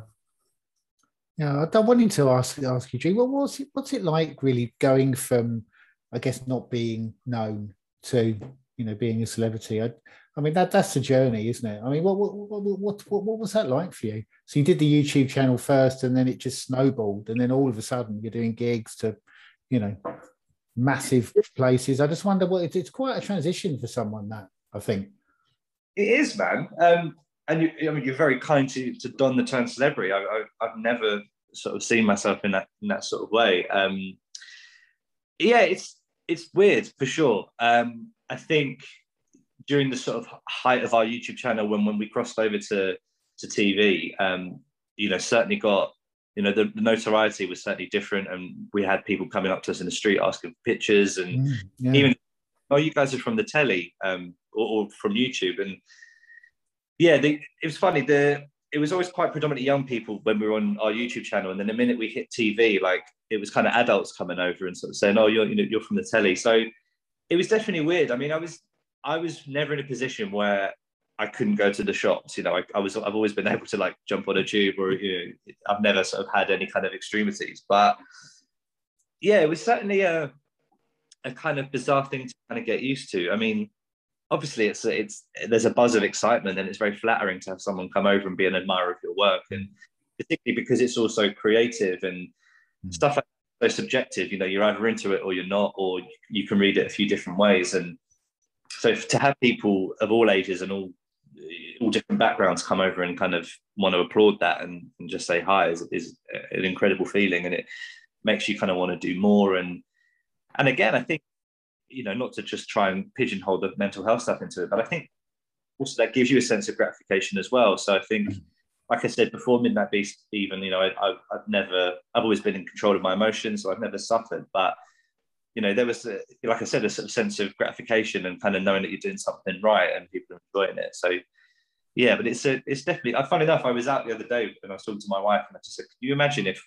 Yeah, I- I wanted to ask ask you, G, what was it? What's it like, really, going from, I guess, not being known to, you know, being a celebrity? I, I mean, that that's the journey, isn't it? I mean, what what what what what, was that like for you? So you did the YouTube channel first, and then it just snowballed, and then all of a sudden you're doing gigs to, you know, massive places. I just wonder what it's, it's quite a transition for someone that I think. It is, man. Um, and you, I mean, you're very kind to to don the term celebrity. I, I've never sort of seen myself in that in that sort of way. Um, yeah, it's it's weird for sure. Um, I think during the sort of height of our YouTube channel, when when we crossed over to to TV, um, you know, certainly got you know the, the notoriety was certainly different, and we had people coming up to us in the street asking for pictures and Mm, yeah. even oh you guys are from the telly um or, or from youtube and yeah the, it was funny the it was always quite predominantly young people when we were on our youtube channel and then the minute we hit tv like it was kind of adults coming over and sort of saying oh you're you know you're from the telly so it was definitely weird i mean i was i was never in a position where i couldn't go to the shops you know i, I was i've always been able to like jump on a tube or you know i've never sort of had any kind of extremities but yeah it was certainly a a kind of bizarre thing to kind of get used to. I mean, obviously it's it's there's a buzz of excitement and it's very flattering to have someone come over and be an admirer of your work and particularly because it's also creative and Mm. stuff like so subjective you know you're either into it or you're not or you can read it a few different ways and so to have people of all ages and all all different backgrounds come over and kind of want to applaud that and, and just say hi is, is an incredible feeling and it makes you kind of want to do more. And and again i think you know not to just try and pigeonhole the mental health stuff into it but i think also that gives you a sense of gratification as well. So i think like i said before midnight beast even you know I, I've, I've never i've always been in control of my emotions so i've never suffered but you know there was a, like i said a sort of sense of gratification and kind of knowing that you're doing something right and people are enjoying it so yeah but it's a, it's definitely i funny enough i was out the other day and i was talking to my wife and i just said can you imagine if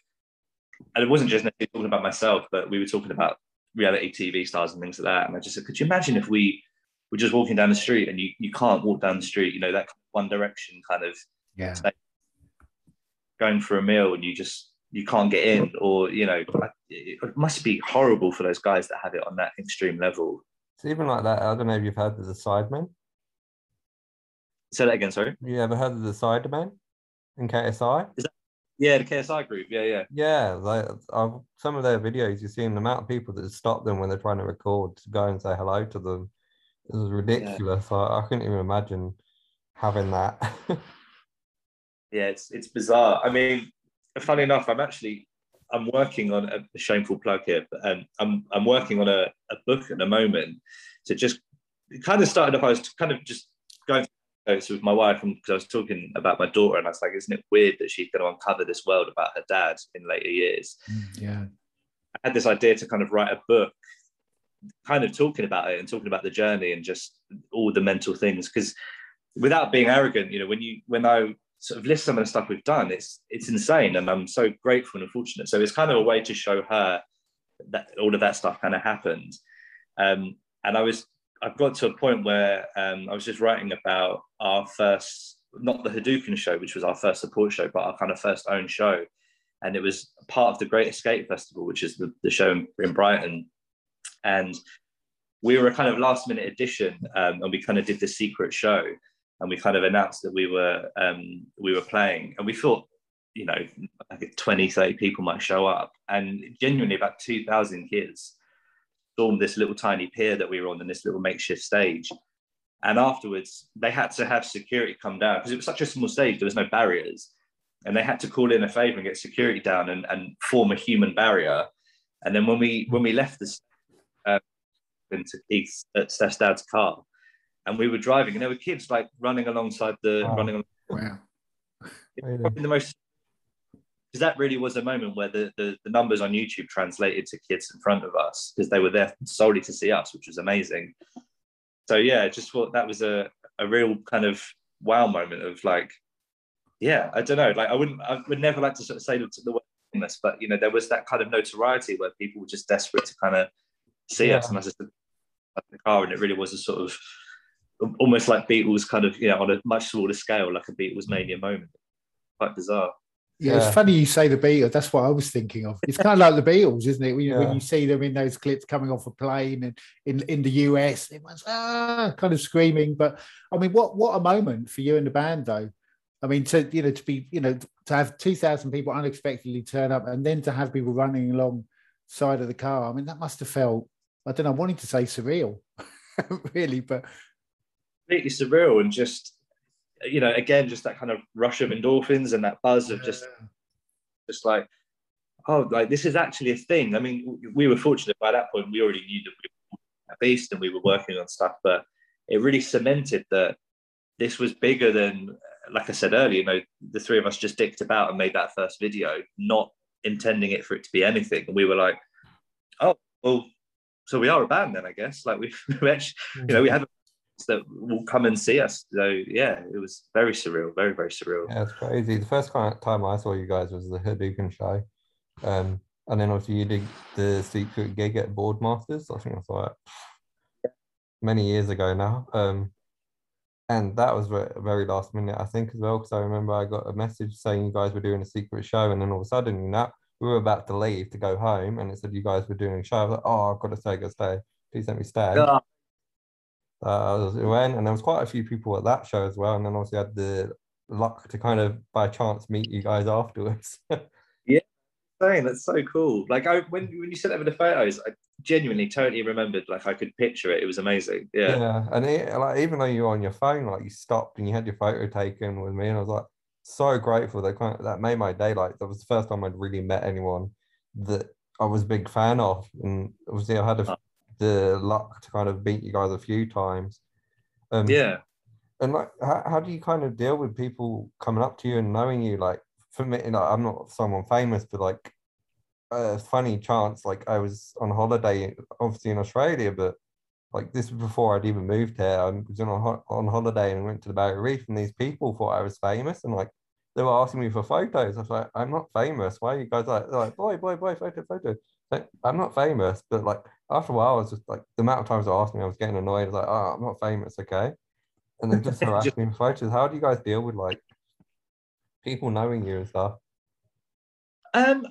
and it wasn't just necessarily talking about myself but we were talking about reality tv stars and things like that and i just said could you imagine if we were just walking down the street and you, you can't walk down the street you know that one direction kind of yeah. going for a meal and you just you can't get in mm. or you know it must be horrible for those guys that have it on that extreme level It's even like that. I don't know if you've heard of the Sidemen. say that again sorry you ever heard of the Sidemen in KSI? yeah the ksi group yeah yeah Yeah, like I've, some of their videos, you've seen the amount of people that stop them when they're trying to record to go and say hello to them. It was ridiculous. I, I couldn't even imagine having that. yeah it's it's bizarre i mean funny enough i'm actually i'm working on a, shameful plug here but um, i'm i'm working on a, a book at the moment to just it kind of started off i was kind of just going through notes with my wife because i was talking about my daughter and i was like isn't it weird that she's going to uncover this world about her dad in later years Mm, yeah. I had this idea to kind of write a book, kind of talking about it and talking about the journey and just all the mental things. Because without being arrogant, you know, when you when I sort of list some of the stuff we've done, it's it's insane, and I'm so grateful and fortunate. So it's kind of a way to show her that all of that stuff kind of happened. Um, and I was I've got to a point where um, I was just writing about our first, not the Hadouken show, which was our first support show, but our kind of first own show. And it was part of the Great Escape Festival, which is the, the show in, in Brighton. And we were a kind of last minute addition, um, and we kind of did the secret show, and we kind of announced that we were um, we were playing, and we thought, you know, like 20, 30 people might show up, and genuinely about 2,000 kids stormed this little tiny pier that we were on in this little makeshift stage. And afterwards, they had to have security come down because it was such a small stage, there was no barriers. And they had to call in a favor and get security down and, and form a human barrier. And then when we when we left the uh, into Keith's at Steph's dad's car, and we were driving, and there were kids like running alongside the Wow. running. Wow. Probably the most because that really was a moment where the, the, the numbers on YouTube translated to kids in front of us because they were there solely to see us, which was amazing. So yeah, just thought that was a, a real kind of wow moment of like, yeah, I don't know, like I wouldn't, I would never like to sort of say the, the word famous, but you know, there was that kind of notoriety where people were just desperate to kind of see us, and I just the car, and it really was a sort of almost like Beatles kind of, you know, on a much smaller scale, like a Beatles mania moment. Quite bizarre. Yeah, Yeah. it's funny you say the Beatles. That's what I was thinking of. It's kind of like the Beatles, isn't it? When you, when you see them in those clips coming off a plane and in, in the US, it was ah, kind of screaming. But I mean, what what a moment for you and the band, though. I mean, to you know, to be you know, to have two thousand people unexpectedly turn up, and then to have people running along side of the car. I mean, that must have felt. I don't know. Wanting to say surreal, really, but completely surreal and just you know again just that kind of rush of endorphins and that buzz of just just like oh like this is actually a thing. I mean we were fortunate by that point we already knew that we were a beast and we were working on stuff but it really cemented that this was bigger than like i said earlier you know the three of us just dicked about and made that first video not intending it for it to be anything. And we were like oh well so we are a band then i guess. Like we we actually you know we mm-hmm. have that will come and see us. So yeah, it was very surreal, very very surreal. Yeah, it's crazy. The first time I saw you guys was the Hadouken show. Um, and then obviously you did the secret gig at Boardmasters. I think that's like many years ago now. Um, and that was very last minute, I think, as well, because I remember I got a message saying you guys were doing a secret show, and then all of a sudden, you know, we were about to leave to go home, and it said you guys were doing a show. I was like, oh, I've got to stay, got to stay. Please let me stay. Yeah. Uh, went, and there was quite a few people at that show as well, and then obviously I had the luck to kind of by chance meet you guys afterwards. Yeah, saying that's so cool. Like I when when you sent over the photos, I genuinely totally remembered. Like I could picture it. It was amazing. Yeah. Yeah, and it, like even though you were on your phone, like you stopped and you had your photo taken with me, and I was like so grateful. That kind of, that made my day. Like that was the first time I'd really met anyone that I was a big fan of, and obviously I had a, the luck to kind of meet you guys a few times. Um, Yeah. and like how, how do you kind of deal with people coming up to you and knowing you? Like for me like i'm not someone famous but like a funny chance like i was on holiday obviously in australia but like this was before i'd even moved here. I was on, a ho- on holiday and went to the barrier reef and these people thought i was famous and like they were asking me for photos. I was like i'm not famous. Why are you guys like, they're like boy boy boy photo photo like, i'm not famous but like after a while i was just like the amount of times they asked me i was getting annoyed I was like oh i'm not famous okay and they just harassed me for photos. How do you guys deal with like people knowing you and stuff? Um,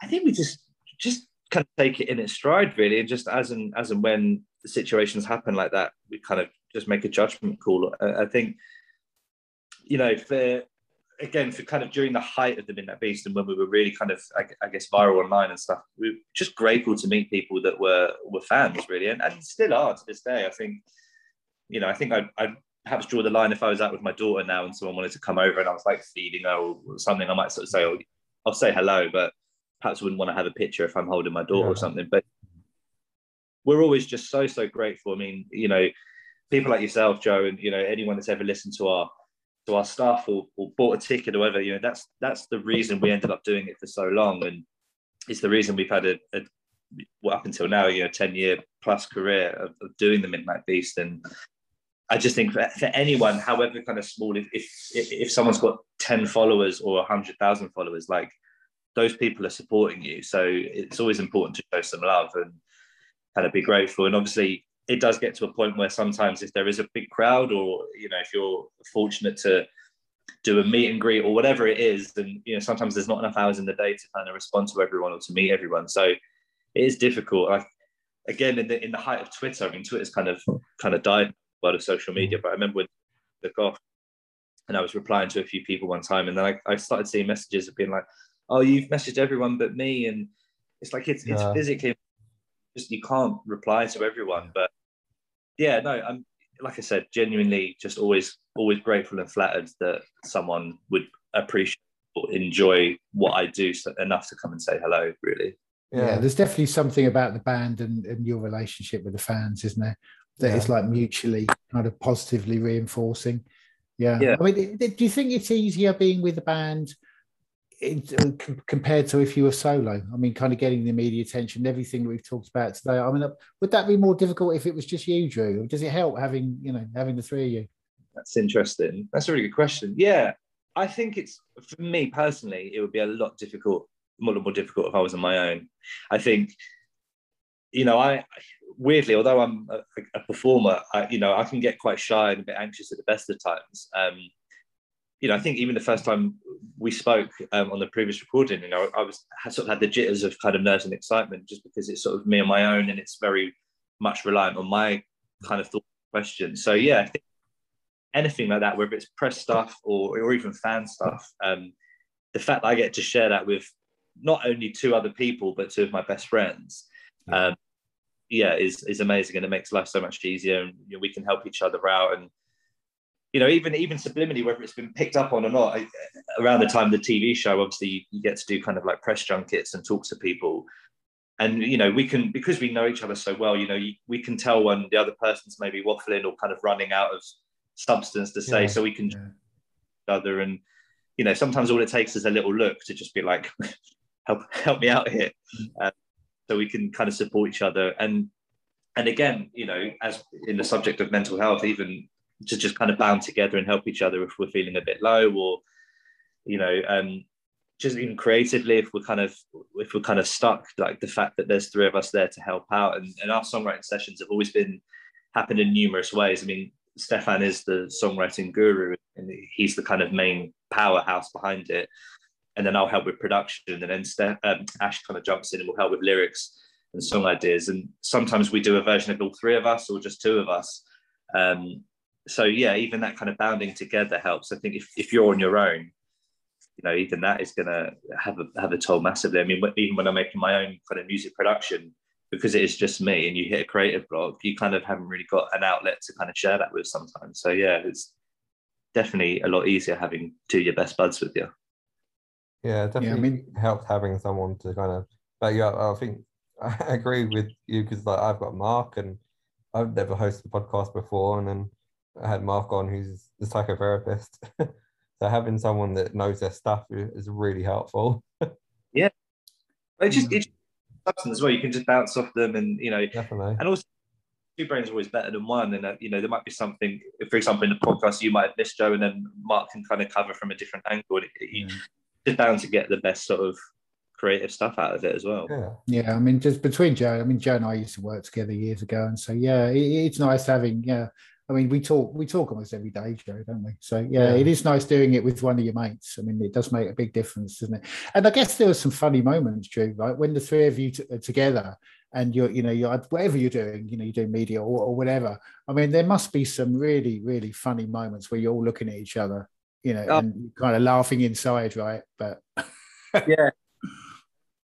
I think we just just kind of take it in its stride, really, and just as and as and when the situations happen like that, we kind of just make a judgment call. I, I think, you know, for again, for kind of during the height of the Midnight Beast and when we were really kind of, I, I guess, viral online and stuff, we were just grateful to meet people that were were fans, really, and, and still are to this day. I think, you know, I think I'd, I'd perhaps draw the line if I was out with my daughter now and someone wanted to come over and I was like feeding her or something, I might sort of say, oh, I'll say hello, but perhaps wouldn't want to have a picture if I'm holding my daughter or something. But we're always just so, so grateful. I mean, you know, people like yourself, Joe, and you know, anyone that's ever listened to our to our staff or, bought a ticket or whatever, you know, that's that's the reason we ended up doing it for so long. And it's the reason we've had a, a up until now, you know, 10 year plus career of, of doing the Midnight Beast. And I just think for, for anyone, however kind of small, if, if if someone's got ten followers or hundred thousand followers, like those people are supporting you. So it's always important to show some love and kind of be grateful. And obviously, it does get to a point where sometimes if there is a big crowd, or you know, if you're fortunate to do a meet and greet or whatever it is, then you know sometimes there's not enough hours in the day to kind of respond to everyone or to meet everyone. So it is difficult. Like again, in the in the height of Twitter, I mean, Twitter's kind of kind of died world of social media. But I remember when it took off, and I was replying to a few people one time, and then I, I started seeing messages of being like, "Oh, you've messaged everyone but me," and it's like it's, it's physically just you can't reply to everyone. But yeah, no, I'm like I said, genuinely just always always grateful and flattered that someone would appreciate or enjoy what I do so, enough to come and say hello. Really, yeah. Yeah. there's definitely something about the band and, and your relationship with the fans, isn't there? That Yeah. is like mutually kind of positively reinforcing. Yeah. Yeah. I mean, do you think it's easier being with the band uh, com- compared to if you were solo? I mean, kind of getting the media attention, everything we've talked about today. I mean, uh, would that be more difficult if it was just you, Drew? Does it help having, you know, having the three of you? That's interesting. That's a really good question. Yeah, I think it's for me personally, it would be a lot difficult, more more difficult if I was on my own. I think, you know, I weirdly, although I'm a, a performer, I, you know, I can get quite shy and a bit anxious at the best of times. Um, you know, I think even the first time we spoke um, on the previous recording, you know, I was had sort of had the jitters of kind of nerves and excitement just because it's sort of me on my own and it's very much reliant on my kind of thought questions. So yeah, I think anything like that, whether it's press stuff or, or even fan stuff, um, the fact that I get to share that with not only two other people, but two of my best friends, um, yeah, is, is amazing. And it makes life so much easier. And you know, we can help each other out. And, you know, even even subliminally, whether it's been picked up on or not, I, around the time of the TV show, obviously you, get to do kind of like press junkets and talk to people. And you know, we can because we know each other so well. You know, you, we can tell when the other person's maybe waffling or kind of running out of substance to say, Yeah. so we can Yeah. each other and you know sometimes all it takes is a little look to just be like help help me out here uh, so we can kind of support each other and and again you know as in the subject of mental health even to just kind of bound together and help each other if we're feeling a bit low or you know um just even creatively if we're kind of if we're kind of stuck like the fact that there's three of us there to help out. And, and our songwriting sessions have always been happened in numerous ways. I mean stefan is the songwriting guru and he's the kind of main powerhouse behind it. And then i'll help with production and then Steph, um, ash kind of jumps in and will help with lyrics and song ideas. And sometimes we do a version of all three of us or just two of us. Um, so yeah even that kind of bounding together helps i think if, if you're on your own you know, even that is going to have a have a toll massively. I mean, even when I'm making my own kind of music production, because it is just me, and you hit a creative block, you kind of haven't really got an outlet to kind of share that with sometimes. So yeah, it's definitely a lot easier having two of your best buds with you. Yeah, it definitely mean- helps having someone to kind of back you up. I think I agree with you because like I've got Mark and I've never hosted a podcast before, and then I had Mark on, who's the psychotherapist. so having someone that knows their stuff is really helpful. Yeah, it just it's substance as well. You can just bounce off them, and you know, Definitely. and also two brains are always better than one. And uh, you know, there might be something, for example, in the podcast you might have missed Joe, and then Mark can kind of cover from a different angle, and it, it, you just bound to get the best sort of creative stuff out of it as well. Yeah. Yeah, I mean, just between Joe, I mean, Joe and I used to work together years ago, and so yeah, it, it's nice having. Yeah, I mean, we talk we talk almost every day, Joe, don't we? So yeah, Yeah. it is nice doing it with one of your mates. I mean, it does make a big difference, doesn't it? And I guess there were some funny moments, Drew, right? When the three of you t- are together and you're, you know, you're whatever you're doing, you know, you do media or, or whatever. I mean, there must be some really, really funny moments where you're all looking at each other, you know, Oh. and kind of laughing inside, right? But yeah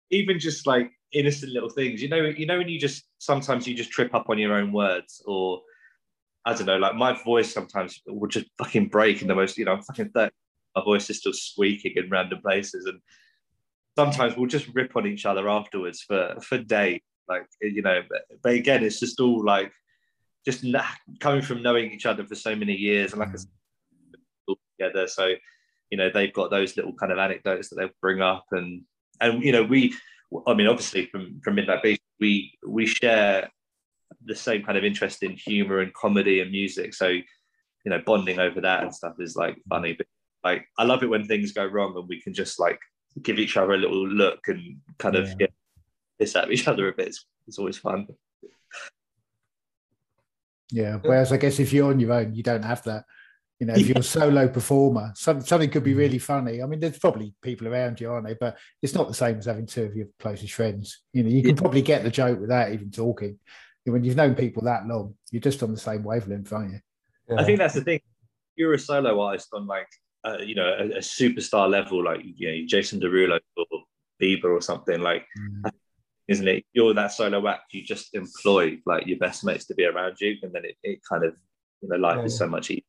even just like innocent little things you know you know when you just sometimes you just trip up on your own words or i don't know like my voice sometimes will just fucking break in the most you know i'm fucking 30 my voice is still squeaking in random places and sometimes we'll just rip on each other afterwards for for days like you know but, but again it's just all like just coming from knowing each other for so many years and like I mm. said, together so you know they've got those little kind of anecdotes that they'll bring up and and you know we i mean obviously from from midnight beast we we share the same kind of interest in humor and comedy and music. So, you know, bonding over that and stuff is like funny. But like, I love it when things go wrong and we can just like give each other a little look and kind of Yeah. yeah, piss at each other a bit. It's, it's always fun. Yeah. Whereas I guess if you're on your own, you don't have that. You know, if you're a solo performer, some, something could be Mm. really funny. I mean, there's probably people around you, aren't they? But it's not the same as having two of your closest friends. You know, you can Yeah. probably get the joke without even talking. When you've known people that long, you're just on the same wavelength, aren't you? Yeah. I think that's the thing. You're a solo artist on like, uh, you know, a, a superstar level, like you know, Jason Derulo or Bieber or something. Like, isn't it? You're that solo act. You just employ like your best mates to be around you, and then it, it kind of, you know, life is so much easier.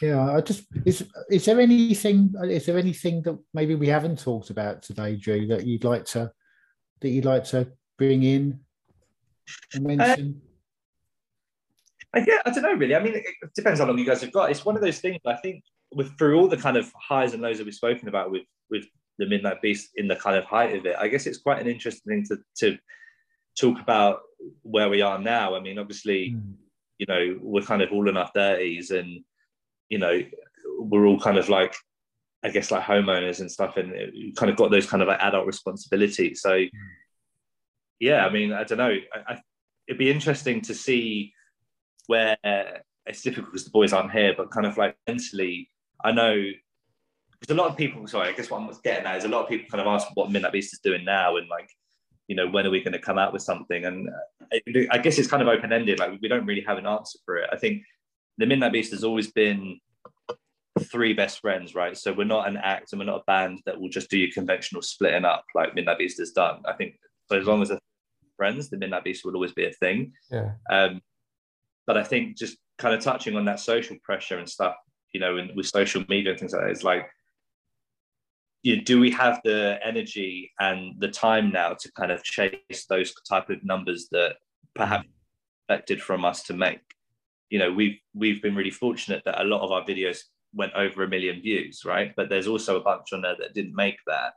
Yeah, I just is is there anything is there anything that maybe we haven't talked about today, Drew, that you'd like to that you'd like to bring in and mention? I, yeah, I don't know really. I mean, it, depends how long you guys have got. It's one of those things. I think with through all the kind of highs and lows that we've spoken about with with the Midnight Beast in the kind of height of it, I guess it's quite an interesting thing to to talk about where we are now. I mean, obviously, Hmm. you know, we're kind of all in our thirties, and you know, we're all kind of like, I guess, like homeowners and stuff, and kind of got those kind of like adult responsibilities. So, yeah, I mean, I don't know. I, I, it'd be interesting to see where it's difficult because the boys aren't here, but kind of like mentally, I know because a lot of people. Sorry, I guess what I'm getting at is a lot of people kind of ask what Midnight Beast is doing now, and like, you know, when are we going to come out with something? And uh, I, I guess it's kind of open ended. Like we don't really have an answer for it. I think the Midnight Beast has always been three best friends, right? So we're not an act and we're not a band that will just do your conventional splitting up like Midnight Beast has done. I think so as long as they're friends, the Midnight Beast will always be a thing. yeah. Um, but I think just kind of touching on that social pressure and stuff, you know, and with social media and things like that, it's like, you know, do we have the energy and the time now to kind of chase those type of numbers that perhaps expected from us to make? You know, we've we've been really fortunate that a lot of our videos went over a million views, right? But there's also a bunch on there that didn't make that.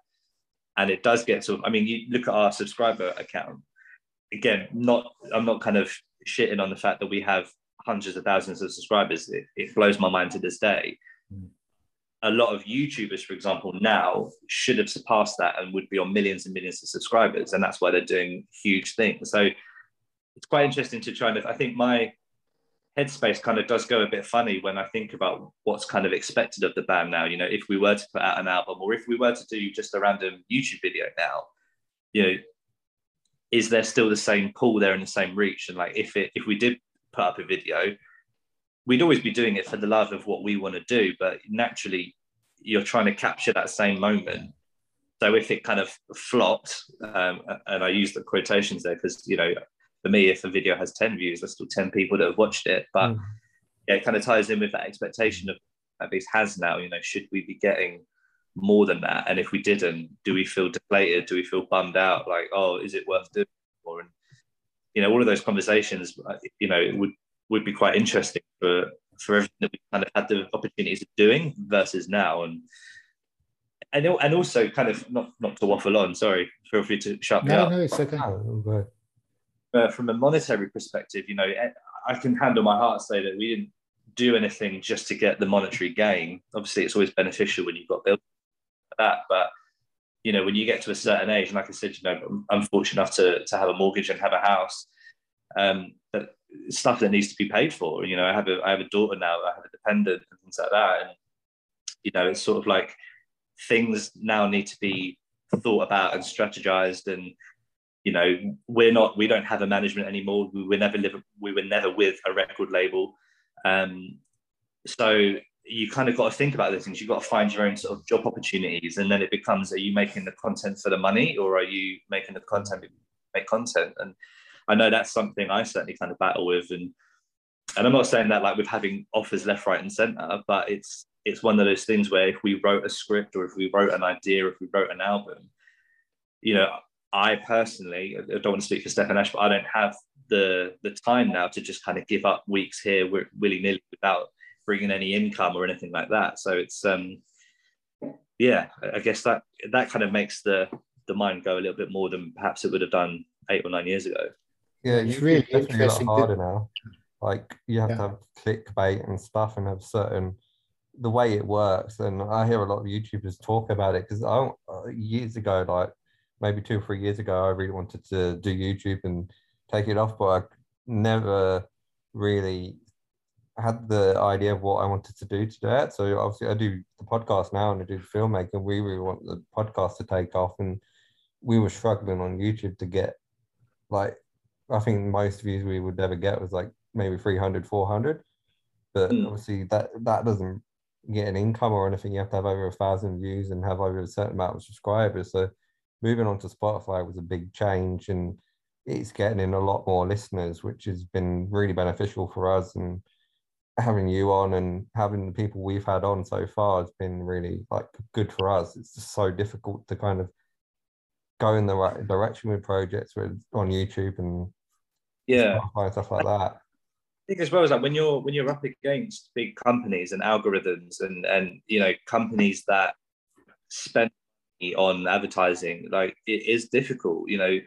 And it does get sort of, I mean, you look at our subscriber account. Again, not I'm not kind of shitting on the fact that we have hundreds of thousands of subscribers. It, it blows my mind to this day. Mm. A lot of YouTubers, for example, now should have surpassed that and would be on millions and millions of subscribers. And that's why they're doing huge things. So it's quite interesting to try and I think my headspace kind of does go a bit funny when I think about what's kind of expected of the band now. You know, if we were to put out an album or if we were to do just a random YouTube video now, you know, is there still the same pull there and the same reach? And like if it if we did put up a video, we'd always be doing it for the love of what we want to do. But naturally, you're trying to capture that same moment. So if it kind of flopped, um, and I use the quotations there because you know for me, if a video has 10 views, there's still 10 people that have watched it. But Mm. yeah, it kind of ties in with that expectation of at least has now, you know, should we be getting more than that? And if we didn't, do we feel deflated? Do we feel bummed out? Like, oh, is it worth doing more? And you know, all of those conversations, uh, you know, would would be quite interesting for for everything that we kind of had the opportunities of doing versus now. And and and also kind of not not to waffle on, sorry, feel free to shut me No, up no, it's okay. All uh, from a monetary perspective, you know, eh, I can hand on my heart say that we didn't do anything just to get the monetary gain. Obviously, it's always beneficial when you've got bills like that, but you know, when you get to a certain age, and like I said, you know, I'm- fortunate enough to to have a mortgage and have a house. Um, but stuff that needs to be paid for. You know, I have a I have a daughter now. I have a dependent and things like that, and you know, it's sort of like things now need to be thought about and strategized and you know we're not we don't have a management anymore we were never live we were never with a record label um so you kind of got to think about those things. You've got to find your own sort of job opportunities and then it becomes are you making the content for the money or are you making the content make content? And i know that's something i certainly kind of battle with and and i'm not saying that like with having offers left right and center but it's it's one of those things where if we wrote a script or if we wrote an idea or if we wrote an album you know I personally, I don't want to speak for Stefan Ash, but I don't have the the time now to just kind of give up weeks here willy nilly without bringing any income or anything like that. So it's um, yeah, I guess that that kind of makes the the mind go a little bit more than perhaps it would have done eight or nine years ago. Yeah, It's YouTube's really definitely a lot interesting, harder now. Like you have Yeah. to have clickbait and stuff and have certain the way it works. And I hear a lot of YouTubers talk about it because I don't- uh, years ago, like maybe two or three years ago, I really wanted to do YouTube and take it off, but I never really had the idea of what I wanted to do to do it. So obviously I do the podcast now and I do filmmaking. We really want the podcast to take off and we were struggling on YouTube to get like I think most views we would ever get was like maybe 300, 400. But Mm. obviously that that doesn't get an income or anything. You have to have over a thousand views and have over a certain amount of subscribers. So moving on to Spotify was a big change and it's getting in a lot more listeners, which has been really beneficial for us. And having you on and having the people we've had on so far has been really like good for us. It's just so difficult to kind of go in the right direction with projects with on YouTube and Yeah. And stuff like that. I think as well as like when you're when you're up against big companies and algorithms and and you know companies that spend on advertising, like it is difficult. You know,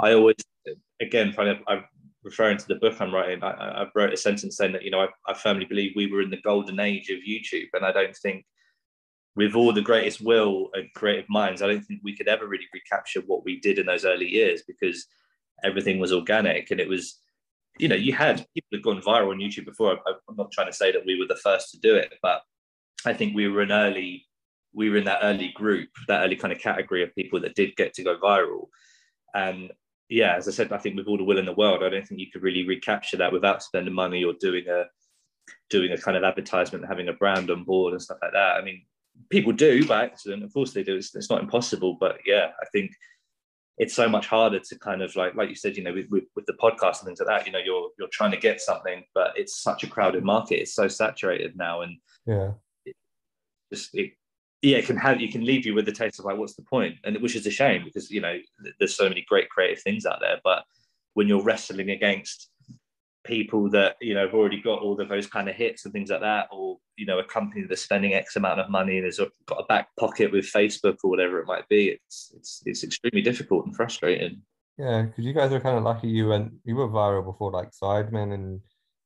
I, I always again I'm referring to the book I'm writing. I, I wrote a sentence saying that you know I, I firmly believe we were in the golden age of YouTube, and I don't think with all the greatest will and creative minds, I don't think we could ever really recapture what we did in those early years because everything was organic and it was you know, you had people had gone viral on YouTube before. I- I'm not trying to say that we were the first to do it, but I think we were an early, we were in that early group, that early kind of category of people that did get to go viral. And yeah, as I said, I think with all the will in the world, I don't think you could really recapture that without spending money or doing a doing a kind of advertisement, having a brand on board and stuff like that. I mean, people do by accident, of course they do. It's, it's not impossible, but yeah, I think it's so much harder to kind of like like you said you know with, with, with the podcast and things like that you know you're you're trying to get something but it's such a crowded market it's so saturated now and Yeah. just it yeah it can have you can leave you with the taste of like what's the point? and which is a shame because you know there's so many great creative things out there but when you're wrestling against people that you know have already got all of those kind of hits and things like that or you know a company that's spending x amount of money and has got a back pocket with facebook or whatever it might be it's it's it's extremely difficult and frustrating Yeah, because you guys are kind of lucky you went you were viral before like Sidemen and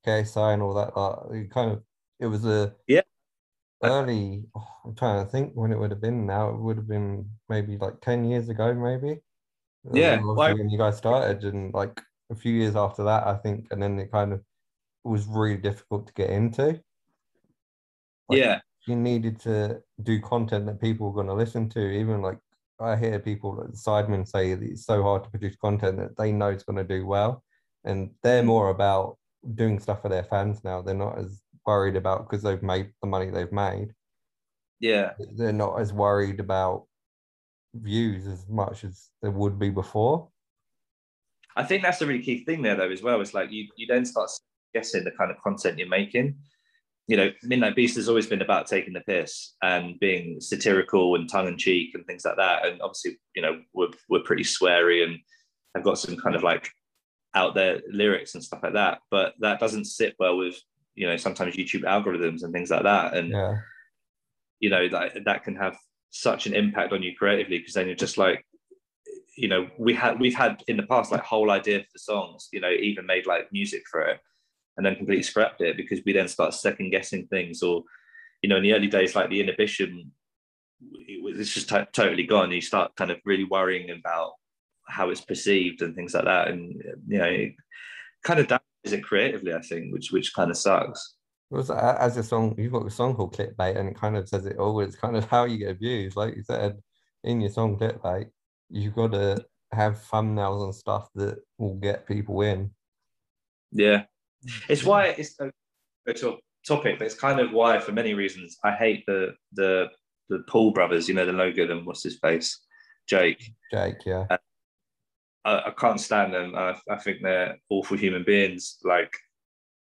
KSI and all that. Like, you kind of it was a Yeah. Early. oh, I'm trying to think when it would have been. Now it would have been maybe like ten years ago, maybe. Yeah, when you guys started, and like a few years after that, I think, and then it kind of was really difficult to get into. Like, yeah you needed to do content that people were going to listen to. Even like I hear people like Sidemen say that it's so hard to produce content that they know it's going to do well, and they're mm. more about doing stuff for their fans now. They're not as worried about because they've made the money they've made. yeah They're not as worried about views as much as they would be before. I think that's a really key thing there, though, as well. It's like you, you then start guessing the kind of content you're making. You know, Midnight Beast has always been about taking the piss and being satirical and tongue in cheek and things like that. And obviously, you know, we're, we're pretty sweary and have got some kind of like out there lyrics and stuff like that. But that doesn't sit well with, you know, sometimes YouTube algorithms and things like that. And Yeah, you know that that can have such an impact on you creatively because then you're just like you know we had we've had in the past like whole idea for the songs you know even made like music for it and then completely scrapped it because we then start second guessing things or you know in the early days like the inhibition it was it's just to- totally gone. You start kind of really worrying about how it's perceived and things like that. And you know kind of it creatively i think which which kind of sucks was as a song. You've got a song called Clickbait, and it kind of says it all. It's kind of how you get views, like you said in your song Clickbait. You've got to have thumbnails and stuff that will get people in. Yeah, it's why it's a, a topic, but it's kind of why, for many reasons, I hate the the the Paul brothers. You know, the Logan and what's his face, Jake. Jake, yeah. Uh, I, I can't stand them. I, I think they're awful human beings. Like,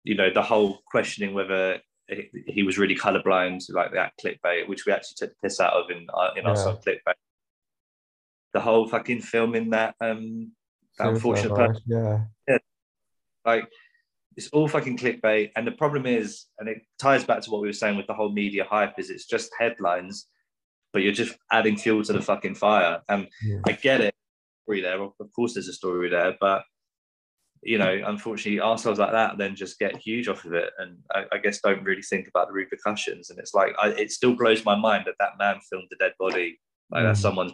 you know, the whole questioning whether he, he was really colorblind, like that clickbait, which we actually took the piss out of in our, in our Yeah. song clickbait. The whole fucking filming that um that unfortunate person Yeah, like it's all fucking clickbait and the problem is and it ties back to what we were saying with the whole media hype is it's just headlines but you're just adding fuel to the fucking fire and Yeah. i get it story there. Of course, there's a story there, but you know, unfortunately, arseholes like that then just get huge off of it, and I, I guess don't really think about the repercussions. And it's like I, it still blows my mind that that man filmed a dead body, like that's Mm. someone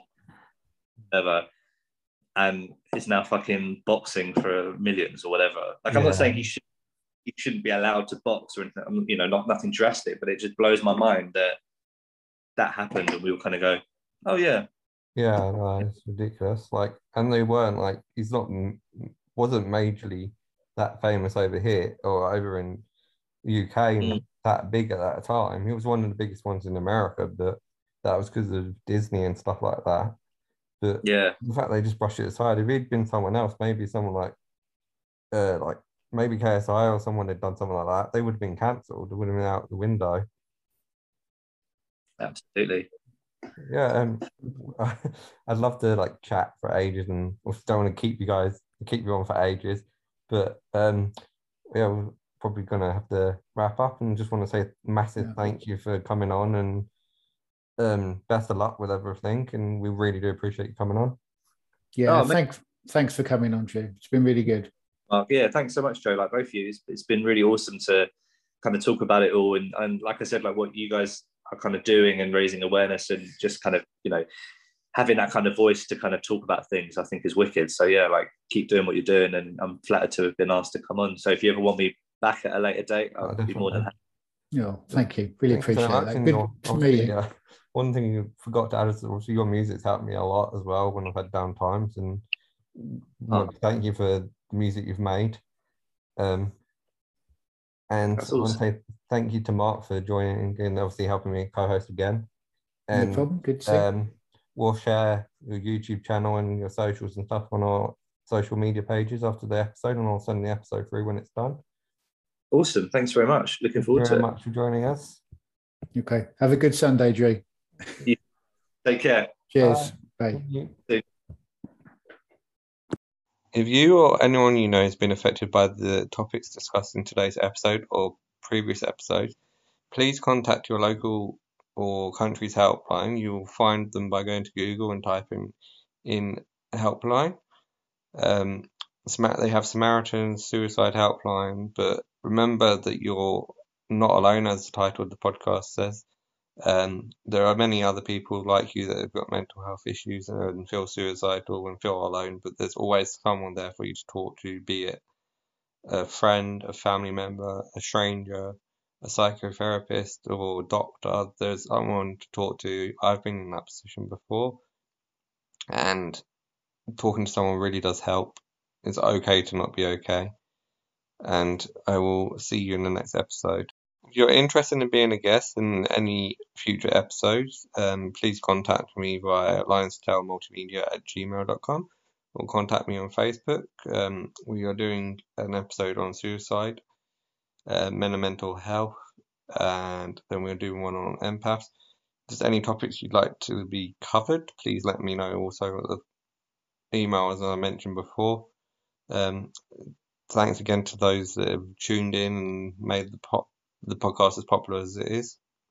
ever, and is now fucking boxing for millions or whatever. Like I'm not saying he should he shouldn't be allowed to box or anything. You know, not nothing drastic, but it just blows my mind that that happened, and we all kind of go, "Oh yeah, Yeah, no, it's ridiculous. Like, and they weren't like he's not wasn't majorly that famous over here or over in UK Mm. that big at that time. He was one of the biggest ones in America, but that was because of Disney and stuff like that. But yeah." the fact they just brushed it aside, if he'd been someone else, maybe someone like uh like maybe KSI or someone had done something like that, they would have been cancelled. It would have been out the window. Absolutely. Yeah, um, I'd love to like chat for ages, and also don't want to keep you guys keep you on for ages, but um, yeah, we're probably gonna have to wrap up, and just want to say a massive Yeah. thank you for coming on, and um, best of luck with everything, and we really do appreciate you coming on. Yeah, Oh, mate. thanks thanks for coming on, Joe. It's been really good. Mark. Yeah, thanks so much, Joe. Like both of you, it's, it's been really awesome to kind of talk about it all, and and like I said, like what you guys are kind of doing and raising awareness, and just kind of you know having that kind of voice to kind of talk about things, I think is wicked. So yeah, like keep doing what you're doing, and I'm flattered to have been asked to come on. So if you ever want me back at a later date, Oh, I'll be more than happy. Yeah, thank you. Really Thank you so appreciate much, that. and Good your- to obviously, meet you. uh, one thing you forgot to add is obviously your music's helped me a lot as well when I've had down times, and want to thank you for the music you've made. Um, and That's I want to say thank you to Mark for joining and obviously helping me co-host again. No problem. Good to see um, we'll share your YouTube channel and your socials and stuff on our social media pages after the episode, and I'll send the episode through when it's done. Awesome. Thanks very much. Looking Thank forward to very it. much for joining us. Okay. Have a good Sunday, Drew. Take care. Cheers. Bye. Thank you. If you or anyone you know has been affected by the topics discussed in today's episode or previous episodes, please contact your local or country's helpline. You will find them by going to Google and typing in helpline. Um, they have Samaritan suicide helpline, but remember that you're not alone, as the title of the podcast says. Um, there are many other people like you that have got mental health issues and feel suicidal and feel alone, but there's always someone there for you to talk to, be it a friend, a family member, a stranger, a psychotherapist, or a doctor. There's someone to talk to. I've been in that position before, and talking to someone really does help. It's okay to not be okay. And I will see you in the next episode. If you're interested in being a guest in any future episodes, um, please contact me via lionstelmultimedia at gmail.com or contact me on Facebook. Um, we are doing an episode on suicide, uh, men and mental health, and then we're doing one on empaths. If there's any topics you'd like to be covered, please let me know also the email as I mentioned before. Um, thanks again to those that have tuned in and made the pop the podcast as popular as it is.